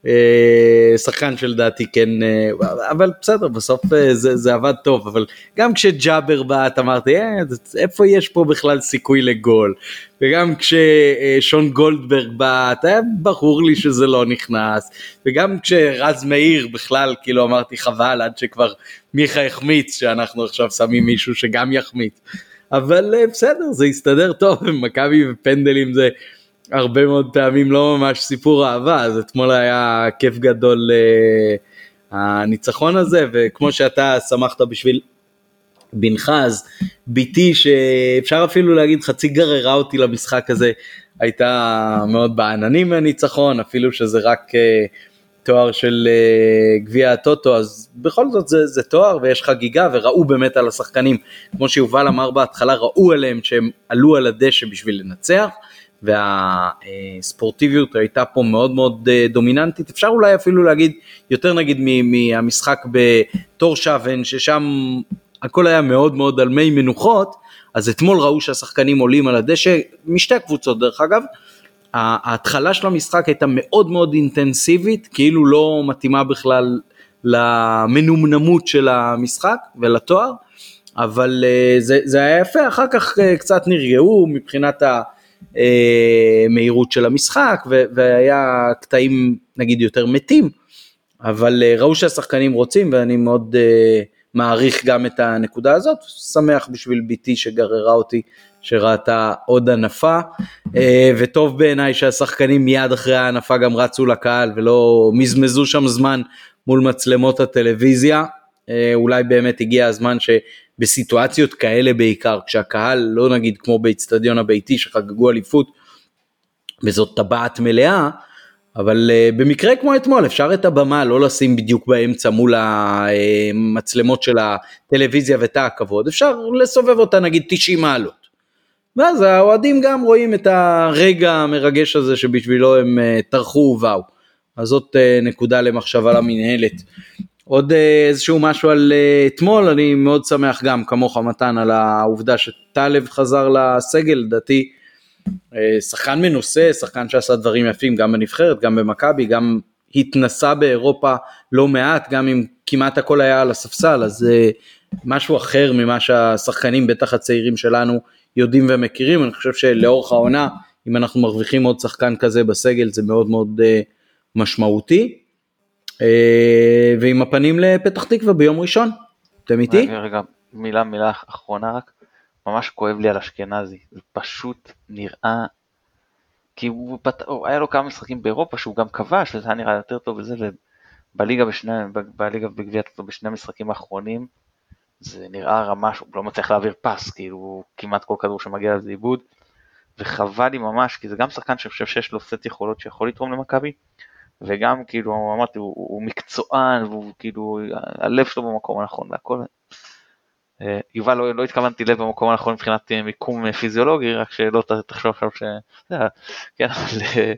אה, שחקן שלדעתי כן, אה, אבל בסדר, בסוף זה, זה עבד טוב, אבל גם כשג'אבר בעט אמרתי, אה, איפה יש פה בכלל סיכוי לגול? וגם כששון גולדברג בעט, היה ברור לי שזה לא נכנס, וגם כשרז מאיר בכלל, כאילו אמרתי חבל עד שכבר מיכה החמיץ, שאנחנו עכשיו שמים מישהו שגם יחמיץ. אבל בסדר, זה הסתדר טוב, מכבי ופנדלים זה הרבה מאוד פעמים לא ממש סיפור אהבה, אז אתמול היה כיף גדול uh, הניצחון הזה, וכמו שאתה שמחת בשביל בנך, אז ביתי שאפשר אפילו להגיד חצי גררה אותי למשחק הזה, הייתה מאוד בעננים מהניצחון, אפילו שזה רק uh, תואר של uh, גביע הטוטו, אז בכל זאת זה, זה תואר ויש חגיגה וראו באמת על השחקנים, כמו שיובל אמר בהתחלה, ראו עליהם שהם עלו על הדשא בשביל לנצח. והספורטיביות הייתה פה מאוד מאוד אה, דומיננטית, אפשר אולי אפילו להגיד יותר נגיד מהמשחק בתור שוון, ששם הכל היה מאוד מאוד על מי מנוחות, אז אתמול ראו שהשחקנים עולים על הדשא, משתי הקבוצות דרך אגב, ההתחלה של המשחק הייתה מאוד מאוד אינטנסיבית, כאילו לא מתאימה בכלל למנומנמות של המשחק ולתואר, אבל אה, זה, זה היה יפה, אחר כך אה, קצת נרגעו מבחינת ה... אה, מהירות של המשחק והיה קטעים נגיד יותר מתים, אבל אה, ראו שהשחקנים רוצים ואני מאוד אה, מעריך גם את הנקודה הזאת, שמח בשביל ביתי שגררה אותי שראתה עוד הנפה. וטוב בעיניי שהשחקנים מיד אחרי ההנפה גם רצו לקהל ולא מזמזו שם זמן מול מצלמות הטלוויזיה, אולי באמת הגיע הזמן ש... בסיטואציות כאלה בעיקר, כשהקהל לא נגיד כמו באיצטדיון הביתי שחגגו אליפות וזאת טבעת מלאה, אבל uh, במקרה כמו אתמול אפשר את הבמה לא לשים בדיוק באמצע מול המצלמות של הטלוויזיה ותא הכבוד, אפשר לסובב אותה נגיד 90 מעלות. ואז האוהדים גם רואים את הרגע המרגש הזה שבשבילו הם uh, טרחו ובאו. אז זאת uh, נקודה למחשבה למנהלת. עוד אה, איזשהו משהו על אה, אתמול, אני מאוד שמח גם כמוך מתן על העובדה שטלב חזר לסגל, לדעתי אה, שחקן מנוסה, שחקן שעשה דברים יפים גם בנבחרת, גם במכבי, גם התנסה באירופה לא מעט, גם אם כמעט הכל היה על הספסל, אז זה משהו אחר ממה שהשחקנים, בטח הצעירים שלנו, יודעים ומכירים, אני חושב שלאורך העונה, אם אנחנו מרוויחים עוד שחקן כזה בסגל, זה מאוד מאוד משמעותי. אה, ועם הפנים לפתח תקווה ביום ראשון. אתם איתי? רגע, מילה מילה אחרונה רק, ממש כואב לי על אשכנזי, זה פשוט נראה, כי הוא, פת... היה לו כמה משחקים באירופה שהוא גם כבש וזה היה נראה יותר טוב וזה, ובליגה בשני, בליגה בגביע בשני המשחקים האחרונים, זה נראה רמה שהוא לא מצליח להעביר פס, כאילו כמעט כל כדור שמגיע לזה איבוד, וחבל לי ממש, כי זה גם שחקן שאני חושב שיש לו סט יכולות שיכול לתרום למכבי, וגם כאילו אמרתי הוא, הוא מקצוען והוא כאילו הלב שלו במקום הנכון והכל. אה, יובל לא, לא התכוונתי לב במקום הנכון מבחינת אה, מיקום פיזיולוגי רק שלא תחשוב עכשיו ש... כן, אבל, אה,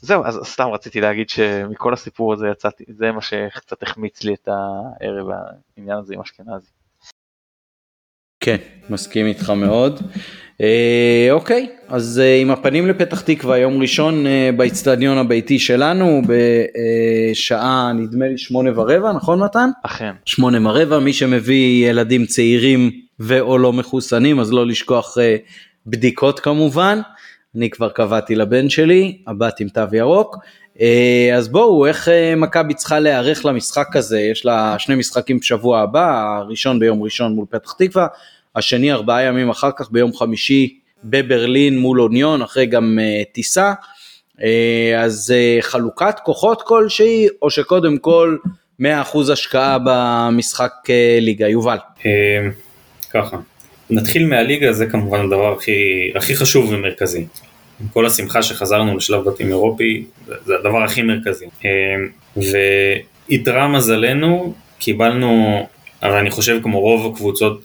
זהו אז סתם רציתי להגיד שמכל הסיפור הזה יצאתי זה מה שקצת החמיץ לי את הערב העניין הזה עם אשכנזי. כן מסכים איתך מאוד. אה, אוקיי, אז אה, עם הפנים לפתח תקווה, יום ראשון אה, באיצטדיון הביתי שלנו, בשעה נדמה לי שמונה ורבע, נכון מתן? אכן. שמונה ורבע, מי שמביא ילדים צעירים ואו לא מחוסנים, אז לא לשכוח בדיקות כמובן. אני כבר קבעתי לבן שלי, הבת עם תו ירוק. אז בואו, איך מכבי צריכה להיערך למשחק הזה? יש לה שני משחקים בשבוע הבא, הראשון ביום ראשון מול פתח תקווה, השני ארבעה ימים אחר כך ביום חמישי בברלין מול אוניון, אחרי גם uh, טיסה. Uh, אז uh, חלוקת כוחות כלשהי, או שקודם כל 100% השקעה במשחק ליגה, יובל. ככה, נתחיל מהליגה, זה כמובן הדבר הכי, הכי חשוב ומרכזי. עם כל השמחה שחזרנו לשלב בתים אירופי, זה, הדבר הכי מרכזי. ואיתרע מזלנו, קיבלנו, אני חושב כמו רוב הקבוצות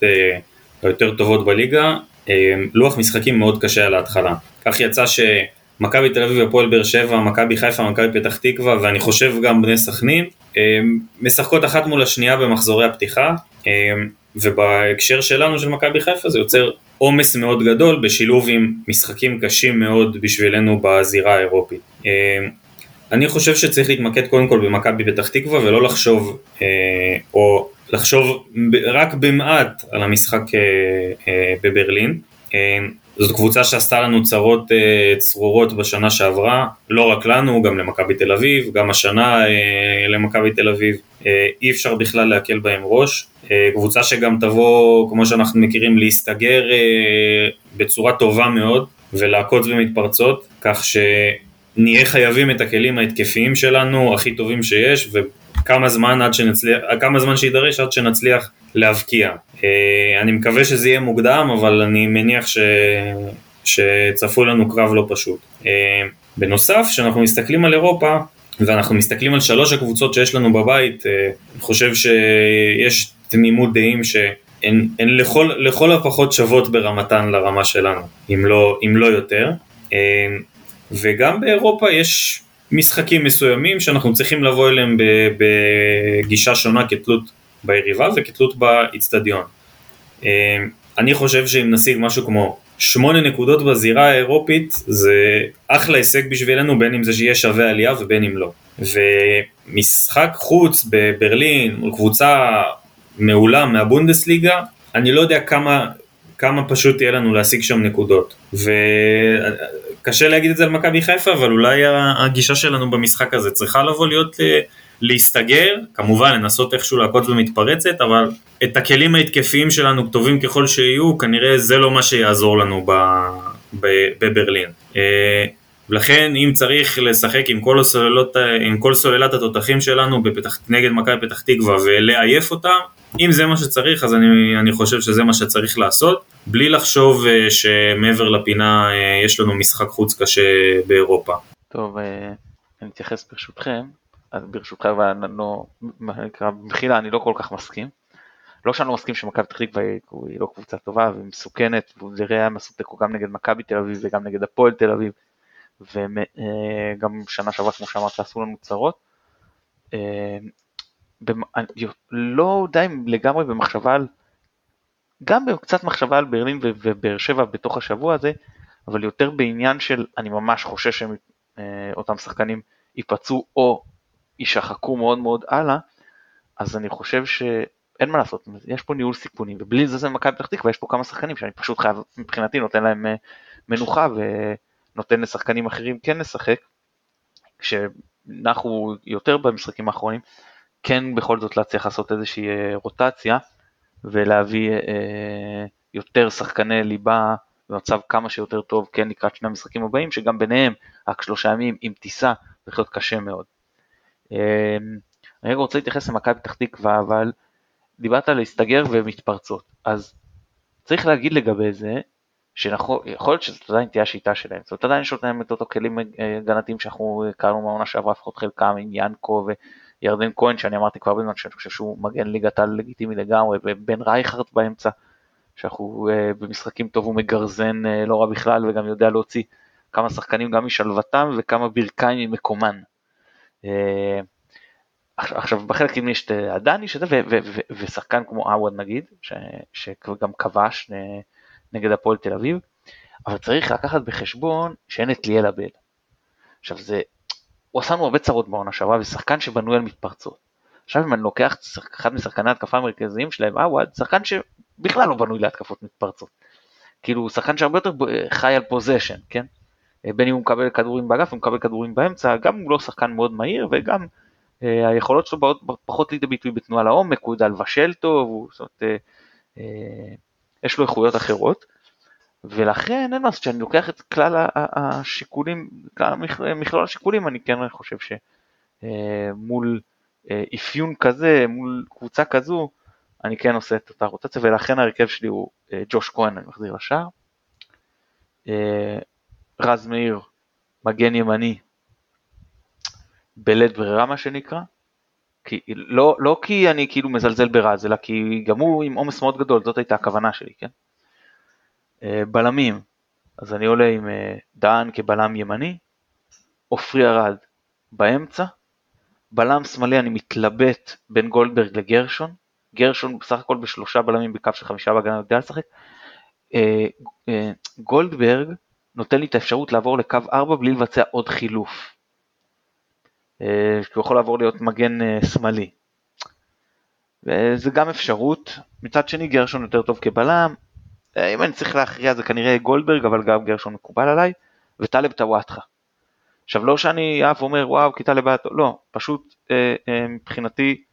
היותר טובות בליגה, אה, לוח משחקים מאוד קשה על ההתחלה. כך יצא שמכבי תל אביב, הפועל באר שבע, מכבי חיפה, מכבי פתח תקווה, ואני חושב גם בני סכנין, אה, משחקות אחת מול השנייה במחזורי הפתיחה, אה, ובהקשר שלנו של מכבי חיפה זה יוצר עומס מאוד גדול בשילוב עם משחקים קשים מאוד בשבילנו בזירה האירופית. אני חושב שצריך להתמקד קודם כל במכבי פתח תקווה ולא לחשוב, אה, או לחשוב רק במעט על המשחק אה, אה, בברלין. אה, זאת קבוצה שעשתה לנו צרות צרורות בשנה שעברה, לא רק לנו, גם למכבי תל אביב, גם השנה למכבי תל אביב, אי אפשר בכלל להקל בהם ראש. קבוצה שגם תבוא, כמו שאנחנו מכירים, להסתגר בצורה טובה מאוד ולעקוץ במתפרצות, כך שנהיה חייבים את הכלים ההתקפיים שלנו, הכי טובים שיש, וכמה זמן, שנצליח, כמה זמן שידרש עד שנצליח להבקיע. אה, אני מקווה שזה יהיה מוקדם, אבל אני מניח ש... שצפוי לנו קרב לא פשוט. אה, בנוסף, כשאנחנו מסתכלים על אירופה, ואנחנו מסתכלים על שלוש הקבוצות שיש לנו בבית, אה, אני חושב שיש תמימות דעים שהן לכל, לכל הפחות שוות ברמתן לרמה שלנו, אם לא, אם לא יותר. וגם באירופה יש משחקים מסוימים שאנחנו צריכים לבוא אליהם בגישה שונה כתלות ביריבה וכתלות באיצטדיון. אמ, אני חושב שאם נשיג משהו כמו שמונה נקודות בזירה האירופית זה אחלה הישג בשבילנו בין אם זה שיהיה שווה עלייה ובין אם לא. ומשחק חוץ בברלין מול קבוצה מעולה מהבונדסליגה אני לא יודע כמה, כמה פשוט יהיה לנו להשיג שם נקודות. וקשה להגיד את זה על מכבי חיפה אבל אולי הגישה שלנו במשחק הזה צריכה לבוא להיות להסתגר, כמובן לנסות איכשהו לעקוץ במתפרצת, אבל את הכלים ההתקפיים שלנו, טובים ככל שיהיו, כנראה זה לא מה שיעזור לנו ב, ב, בברלין. אה, לכן אם צריך לשחק עם כל, הסוללות, עם כל סוללת התותחים שלנו בפתח, נגד מכבי פתח תקווה ולעייף אותם, אם זה מה שצריך אז אני, אני חושב שזה מה שצריך לעשות, בלי לחשוב אה, שמעבר לפינה אה, יש לנו משחק חוץ קשה באירופה. טוב, אני אתייחס ברשותכם. אז ברשותך ואנו, מה נקרא, במחילה אני לא כל כך מסכים. לא שאני לא מסכים שמכבי פתח תקווה היא לא קבוצה טובה ומסוכנת, ונראה הם עשו תיקו גם נגד מכבי תל אביב וגם נגד הפועל תל אביב, וגם שנה שעברה כמו שאמרת עשו לנו צרות. אה, לא די לגמרי במחשבה על, גם בקצת מחשבה על ברלין ובאר שבע בתוך השבוע הזה, אבל יותר בעניין של אני ממש חושש שאותם אה, שחקנים ייפצעו או יישחקו מאוד מאוד הלאה, אז אני חושב שאין מה לעשות, יש פה ניהול סיכונים, ובלי זה זה מכבי פתח תקווה, יש פה כמה שחקנים שאני פשוט חייב, מבחינתי נותן להם אה, מנוחה ונותן לשחקנים אחרים כן לשחק, כשנחו יותר במשחקים האחרונים, כן בכל זאת להצליח לעשות איזושהי אה, רוטציה ולהביא אה, יותר שחקני ליבה במצב כמה שיותר טוב כן לקראת שני המשחקים הבאים, שגם ביניהם רק שלושה ימים עם טיסה, יכול להיות קשה מאוד. אמ, אני רוצה להתייחס למכבי פתח תקווה, אבל דיברת על להסתגר ומתפרצות, אז צריך להגיד לגבי זה, שיכול להיות שזאת עדיין תהיה השיטה שלהם, זאת עדיין יש להם את אותו כלים הגנתיים שאנחנו הכרנו מהעונה שעברה, לפחות חלקם עם ינקו וירדן כהן, שאני אמרתי כבר בזמן שאני חושב שהוא מגן ליגת על לגיטימי לגמרי, ובן רייכרט באמצע, שאנחנו אה, במשחקים טוב הוא מגרזן אה, לא רע בכלל וגם יודע להוציא כמה שחקנים גם משלוותם וכמה ברכיים ממקומן. אה, עכשיו בחלק קדמי יש את הדני שזה ושחקן כמו עווד נגיד שגם כבש נגד הפועל תל אביב אבל צריך לקחת בחשבון שאין את ליאל אבד. עכשיו זה הוא עשה לנו הרבה צרות בעונה שעברה ושחקן שבנוי על מתפרצות. עכשיו אם אני לוקח אחד משחקני ההתקפה המרכזיים שלהם עווד שחקן שבכלל לא בנוי להתקפות מתפרצות. כאילו הוא שחקן שהרבה יותר חי על פוזיישן כן אה, בין אם הוא מקבל כדורים באגף, הוא מקבל כדורים באמצע, גם הוא לא שחקן מאוד מהיר וגם אה, היכולות שלו באות פחות לידי ביטוי בתנועה לעומק, הוא יודע לבשל טוב, הוא, זאת אומרת, אה, אה, יש לו איכויות אחרות. ולכן אין מה לעשות, כשאני לוקח את כלל השיקולים, כלל מכלול השיקולים, אני כן חושב שמול אה, אפיון כזה, מול קבוצה כזו, אני כן עושה את אותה רוטציה, ולכן ההרכב שלי הוא אה, ג'וש כהן, אני מחזיר לשער. רז מאיר, מגן ימני, בלית ברירה מה שנקרא, כי, לא, לא כי אני כאילו מזלזל ברז, אלא כי גם הוא עם עומס מאוד גדול, זאת הייתה הכוונה שלי, כן? אה, בלמים, אז אני עולה עם אה, דהן כבלם ימני, עופרי ארד באמצע, בלם שמאלי אני מתלבט בין גולדברג לגרשון, גרשון בסך הכל בשלושה בלמים בקו של חמישה בהגנה יודע לשחק, אה, גולדברג נותן לי את האפשרות לעבור לקו 4 בלי לבצע עוד חילוף. אה, כי הוא יכול לעבור להיות מגן שמאלי. וזה גם אפשרות, מצד שני גרשון יותר טוב כבלם, אם אני צריך להכריע זה כנראה גולדברג, אבל גם גרשון מקובל עליי, וטלב טוואטחה. עכשיו לא שאני אף אומר וואו כי טלב היה לא, פשוט אה, אה, מבחינתי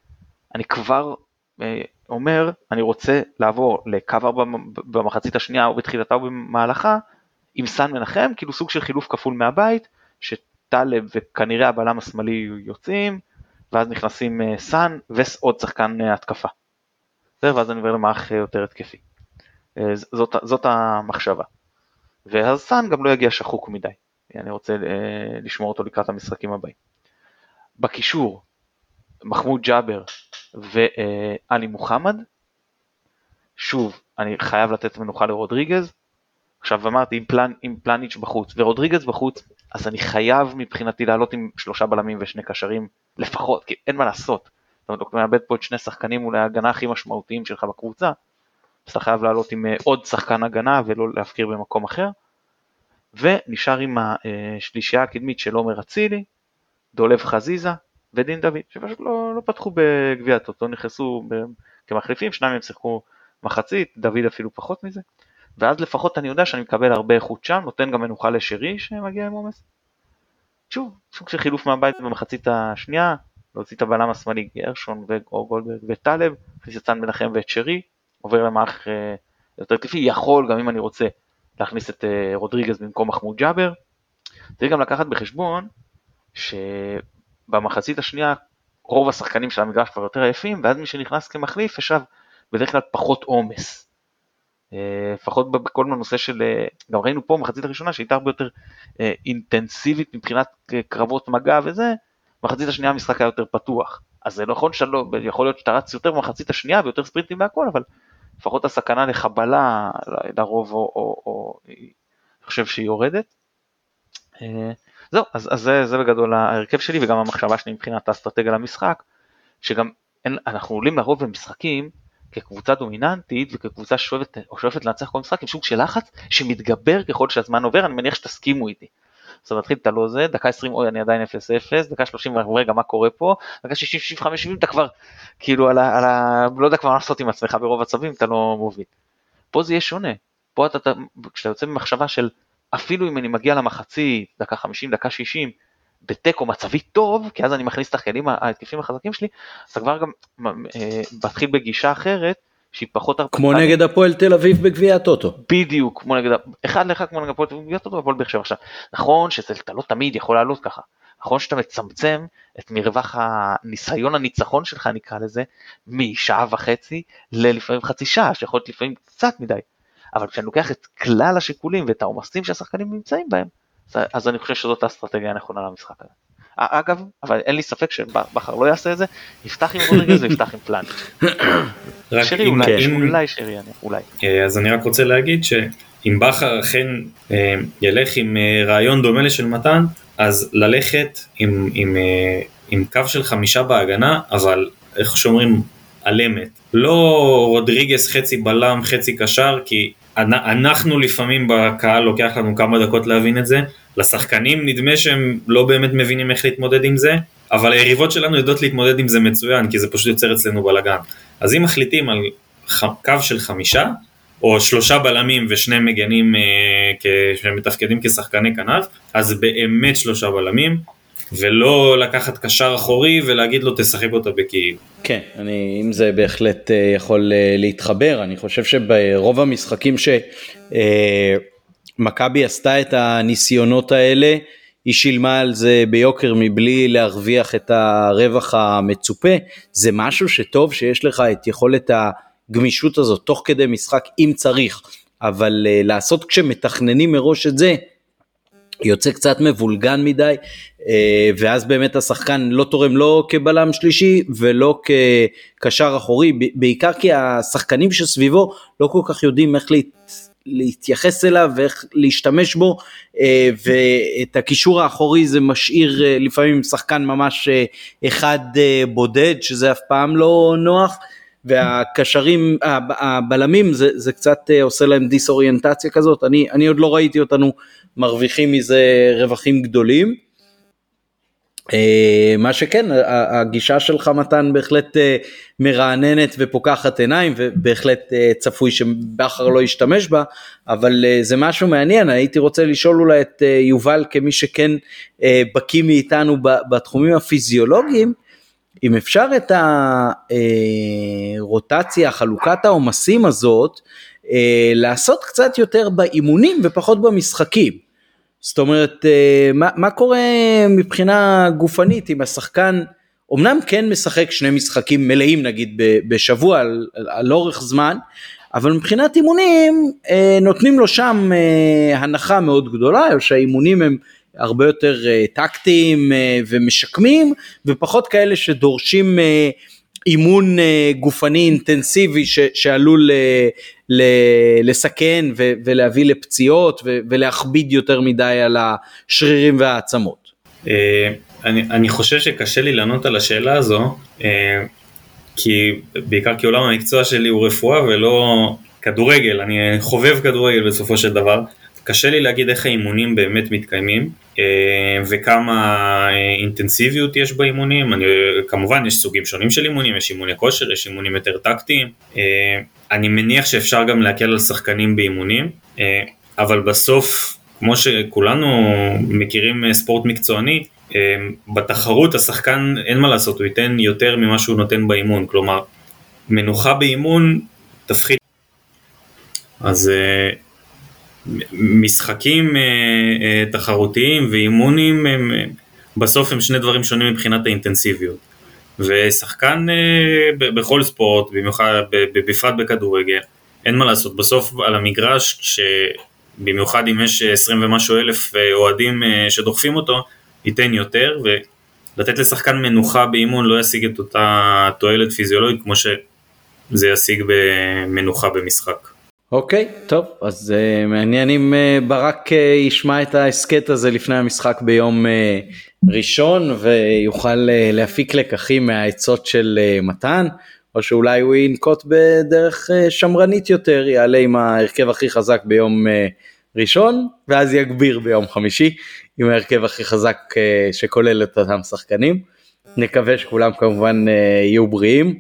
אני כבר אה, אומר אני רוצה לעבור לקו 4 במחצית השנייה או בתחילתה או במהלכה עם סן מנחם, כאילו סוג של חילוף כפול מהבית, שטלב וכנראה הבלם השמאלי יוצאים, ואז נכנסים אה, סאן ועוד שחקן אה, התקפה. ואז אני עובר למערך אה, יותר התקפי. זאת, זאת המחשבה. ואז סאן גם לא יגיע שחוק מדי. אני רוצה לשמור אותו לקראת המשחקים הבאים. בקישור, מחמוד ג'אבר ואלי מוחמד. שוב, אני חייב לתת מנוחה לרודריגז. עכשיו אמרתי עם, פלן, עם פלניץ' בחוץ ורודריגז בחוץ, אז אני חייב מבחינתי לעלות עם שלושה בלמים ושני קשרים לפחות, כי אין מה לעשות. זאת אומרת, אתה מאבד פה את שני שחקנים אולי ההגנה הכי משמעותיים שלך בקבוצה, אז אתה חייב לעלות עם אה, עוד שחקן הגנה ולא להפקיר במקום אחר. ונשאר עם השלישייה הקדמית של עומר אצילי, דולב חזיזה ודין דוד, שפשוט לא, לא פתחו בגביע הטוטו, נכנסו כמחליפים, שניים מהם שיחקו מחצית, דוד אפילו פחות מזה. ואז לפחות אני יודע שאני מקבל הרבה איכות שם, נותן גם מנוחה לשרי שמגיע עם עומס. שוב, סוג של חילוף מהבית במחצית השנייה, להוציא את הבלם השמאלי גרשון או גולדברג וטלב, להכניס את סן מנחם ואת שרי, עובר למערך אה, יותר כיפי, יכול גם אם אני רוצה להכניס את אה, רודריגז במקום מחמוד ג'אבר. צריך גם לקחת בחשבון שבמחצית השנייה רוב השחקנים של המגרש כבר יותר עייפים, ואז מי שנכנס כמחליף ישב בדרך כלל פחות עומס. אה, לפחות בכל הנושא של, גם ראינו פה מחצית הראשונה שהייתה הרבה יותר אינטנסיבית מבחינת קרבות מגע וזה, מחצית השנייה המשחק היה יותר פתוח. אז זה נכון שלא, יכול להיות שאתה רץ יותר במחצית השנייה ויותר ספרינטים והכל, אבל לפחות הסכנה לחבלה לרוב או, או, או אני חושב שהיא יורדת. זהו, אז, אז זה, זה בגדול ההרכב שלי וגם המחשבה שלי מבחינת האסטרטגיה למשחק, שגם אין, אנחנו עולים לרוב במשחקים כקבוצה דומיננטית וכקבוצה שואפת, שואפת לנצח כל משחק עם סוג של לחץ שמתגבר ככל שהזמן עובר, אני מניח שתסכימו איתי. זאת אומרת, מתחיל, אתה לא זה, דקה 20, אוי, אני עדיין 0-0, דקה 30, רגע, מה קורה פה? דקה 60, 65, 70, אתה כבר, כאילו, על ה, על ה... לא יודע כבר מה לעשות עם עצמך ברוב הצווים, אתה לא מוביל. פה זה יהיה שונה. פה אתה, כשאתה יוצא ממחשבה של, אפילו אם אני מגיע למחצית, דקה 50, דקה 60, בתיקו מצבי טוב, כי אז אני מכניס את הכלים ההתקפים החזקים שלי, אז כבר גם אה, מתחיל בגישה אחרת, שהיא פחות... כמו הרבה... נגד הפועל תל אביב בגביע הטוטו. בדיוק, כמו נגד, אחד לאחד כמו נגד הפועל תל אביב בגביע הטוטו, הפועל באר שבע עכשיו. נכון שאתה לא תמיד יכול לעלות ככה, נכון שאתה מצמצם את מרווח הניסיון הניצחון שלך נקרא לזה, משעה וחצי ללפעמים חצי שעה, שיכול להיות לפעמים קצת מדי. אבל כשאני לוקח את כלל השיקולים ואת העומסים שהשחקנים נמצאים בהם, אז אני חושב שזאת האסטרטגיה הנכונה למשחק הזה. אגב, אבל אין לי ספק שבכר לא יעשה את זה, יפתח עם רודריגז ויפתח עם פלאנט. שרי אולי, אולי שרי, אולי. אה, אז אני רק רוצה להגיד שאם בכר אכן אה, ילך עם אה, רעיון דומה לשל מתן, אז ללכת עם, עם, עם קו של חמישה בהגנה, אבל איך שאומרים, על אמת. לא רודריגז חצי בלם, חצי קשר, כי אנחנו לפעמים בקהל לוקח לנו כמה דקות להבין את זה, לשחקנים נדמה שהם לא באמת מבינים איך להתמודד עם זה, אבל היריבות שלנו יודעות להתמודד עם זה מצוין, כי זה פשוט יוצר אצלנו בלאגן. אז אם מחליטים על קו של חמישה, או שלושה בלמים ושני מגנים אה, שמתפקדים כשחקני כנף, אז באמת שלושה בלמים, ולא לקחת קשר אחורי ולהגיד לו תשחק אותה בכאילו. כן, אני, אם זה בהחלט אה, יכול אה, להתחבר, אני חושב שברוב המשחקים שמכבי אה, עשתה את הניסיונות האלה, היא שילמה על זה ביוקר מבלי להרוויח את הרווח המצופה, זה משהו שטוב שיש לך את יכולת הגמישות הזאת תוך כדי משחק אם צריך, אבל לעשות כשמתכננים מראש את זה, יוצא קצת מבולגן מדי, אה, ואז באמת השחקן לא תורם לא כבלם שלישי ולא כקשר אחורי, בעיקר כי השחקנים שסביבו לא כל כך יודעים איך להתייחס אליו ואיך להשתמש בו, אה, ואת הקישור האחורי זה משאיר אה, לפעמים שחקן ממש אחד בודד, שזה אף פעם לא נוח. והקשרים, הבלמים זה, זה קצת עושה להם דיסאוריינטציה כזאת, אני, אני עוד לא ראיתי אותנו מרוויחים מזה רווחים גדולים. אה, מה שכן הגישה שלך מתן בהחלט אה, מרעננת ופוקחת עיניים ובהחלט אה, צפוי שבכר לא ישתמש בה אבל זה משהו מעניין הייתי רוצה לשאול אולי את יובל כמי שכן בקיא מאיתנו בתחומים הפיזיולוגיים אם אפשר את הרוטציה חלוקת העומסים הזאת לעשות קצת יותר באימונים ופחות במשחקים. זאת אומרת, אה, מה, מה קורה מבחינה גופנית אם השחקן אמנם כן משחק שני משחקים מלאים נגיד בשבוע על, על אורך זמן, אבל מבחינת אימונים אה, נותנים לו שם אה, הנחה מאוד גדולה, או שהאימונים הם הרבה יותר טקטיים ומשקמים, ופחות כאלה שדורשים אימון גופני אינטנסיבי ש, שעלול לסכן ו- ולהביא לפציעות ו- ולהכביד יותר מדי על השרירים והעצמות. אה, אני, אני חושב שקשה לי לענות על השאלה הזו, אה, כי בעיקר כי עולם המקצוע שלי הוא רפואה ולא כדורגל, אני חובב כדורגל בסופו של דבר. קשה לי להגיד איך האימונים באמת מתקיימים אה, וכמה אינטנסיביות יש באימונים, אני, כמובן יש סוגים שונים של אימונים, יש אימוני כושר, יש אימונים יותר טקטיים, אני מניח שאפשר גם להקל על שחקנים באימונים, אה, אבל בסוף, כמו שכולנו מכירים אה, ספורט מקצועני, אה, בתחרות השחקן אין מה לעשות, הוא ייתן יותר ממה שהוא נותן באימון, כלומר, מנוחה באימון תפחית. אז משחקים תחרותיים ואימונים הם, בסוף הם שני דברים שונים מבחינת האינטנסיביות. ושחקן אה, בכל ספורט, במיוחד, בפרט בכדורגל, אין מה לעשות, בסוף על המגרש, במיוחד אם יש 20 ומשהו אלף אה, אוהדים אה, שדוחפים אותו, ייתן יותר, ולתת לשחקן מנוחה באימון לא ישיג את אותה תועלת פיזיולוגית כמו שזה ישיג במנוחה במשחק. אוקיי, טוב, אז uh, מעניין אם uh, ברק uh, ישמע את ההסכת הזה לפני המשחק ביום uh, ראשון ויוכל uh, להפיק לקחים מהעצות של uh, מתן, או שאולי הוא ינקוט בדרך uh, שמרנית יותר, יעלה עם ההרכב הכי חזק ביום uh, ראשון, ואז יגביר ביום חמישי עם ההרכב הכי חזק uh, שכולל את אותם שחקנים. נקווה שכולם כמובן uh, יהיו בריאים.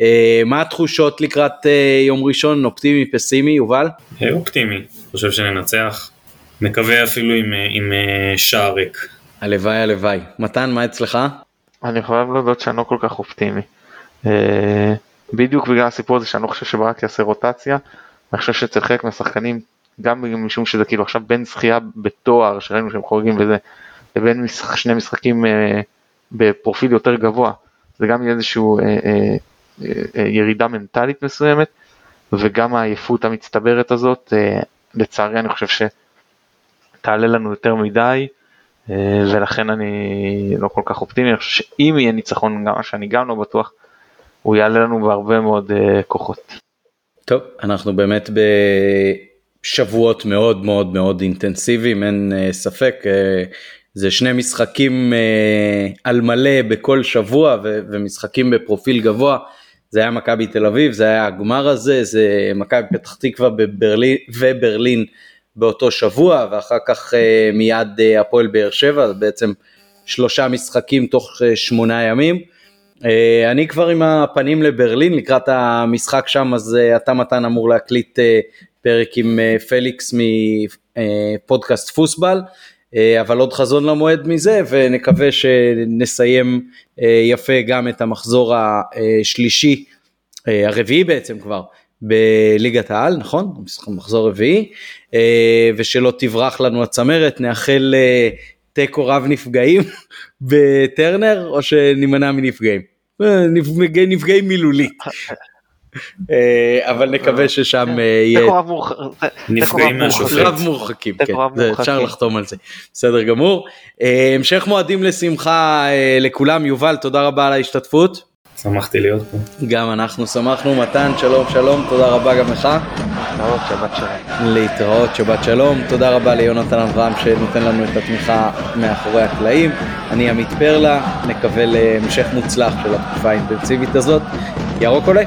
אה, מה התחושות לקראת אה, יום ראשון, אופטימי, פסימי, יובל? אה, אופטימי, חושב שננצח, מקווה אפילו עם, עם שער ריק. הלוואי הלוואי. מתן, מה אצלך? אני חייב להודות שאני לא כל כך אופטימי. בדיוק בגלל הסיפור הזה שאני לא חושב שברק יעשה רוטציה, אני חושב שאצל חלק מהשחקנים, גם משום שזה כאילו עכשיו בין זכייה בתואר, שראינו שהם חורגים וזה, לבין משחק, שני משחקים בפרופיל יותר גבוה, זה גם איזשהו אה, ירידה מנטלית מסוימת וגם העייפות המצטברת הזאת אה, לצערי אני חושב שתעלה לנו יותר מדי אה, ולכן אני לא כל כך אופטימי, אני חושב שאם יהיה ניצחון, שאני גם לא בטוח, הוא יעלה לנו בהרבה מאוד כוחות. טוב, אנחנו באמת בשבועות מאוד מאוד מאוד אינטנסיביים, אין ספק, זה שני משחקים על מלא בכל שבוע ומשחקים בפרופיל גבוה. זה היה מכבי תל אביב, זה היה הגמר הזה, זה מכבי פתח תקווה בברלין, וברלין באותו שבוע, ואחר כך uh, מיד uh, הפועל באר שבע, בעצם שלושה משחקים תוך uh, שמונה ימים. אני כבר עם הפנים לברלין לקראת המשחק שם, אז אתה מתן אמור להקליט פרק עם פליקס מפודקאסט פוסבל. אה, אבל עוד חזון למועד מזה ונקווה שנסיים אה, יפה גם את המחזור השלישי, אה, הרביעי בעצם כבר, בליגת העל, נכון? מחזור רביעי, ושלא תברח לנו הצמרת, נאחל תיקו רב נפגעים בטרנר או שנימנע מנפגעים? נפגעים מילולית. אה, אבל נקווה ששם אה, יהיה נפגעים מהשופט. רב מורחקים, כן, אפשר לחתום על זה, בסדר גמור. אה, המשך מועדים לשמחה לכולם, יובל, תודה רבה על ההשתתפות. שמחתי להיות פה. גם אנחנו שמחנו, מתן, שלום שלום, תודה רבה גם לך. להתראות, שבת שלום. להתראות, שבת שלום. תודה רבה ליונתן אברהם שנותן לנו את התמיכה מאחורי הקלעים. אני עמית פרלה, נקווה להמשך מוצלח של התקופה האינטנסיבית הזאת. ירוק עולה.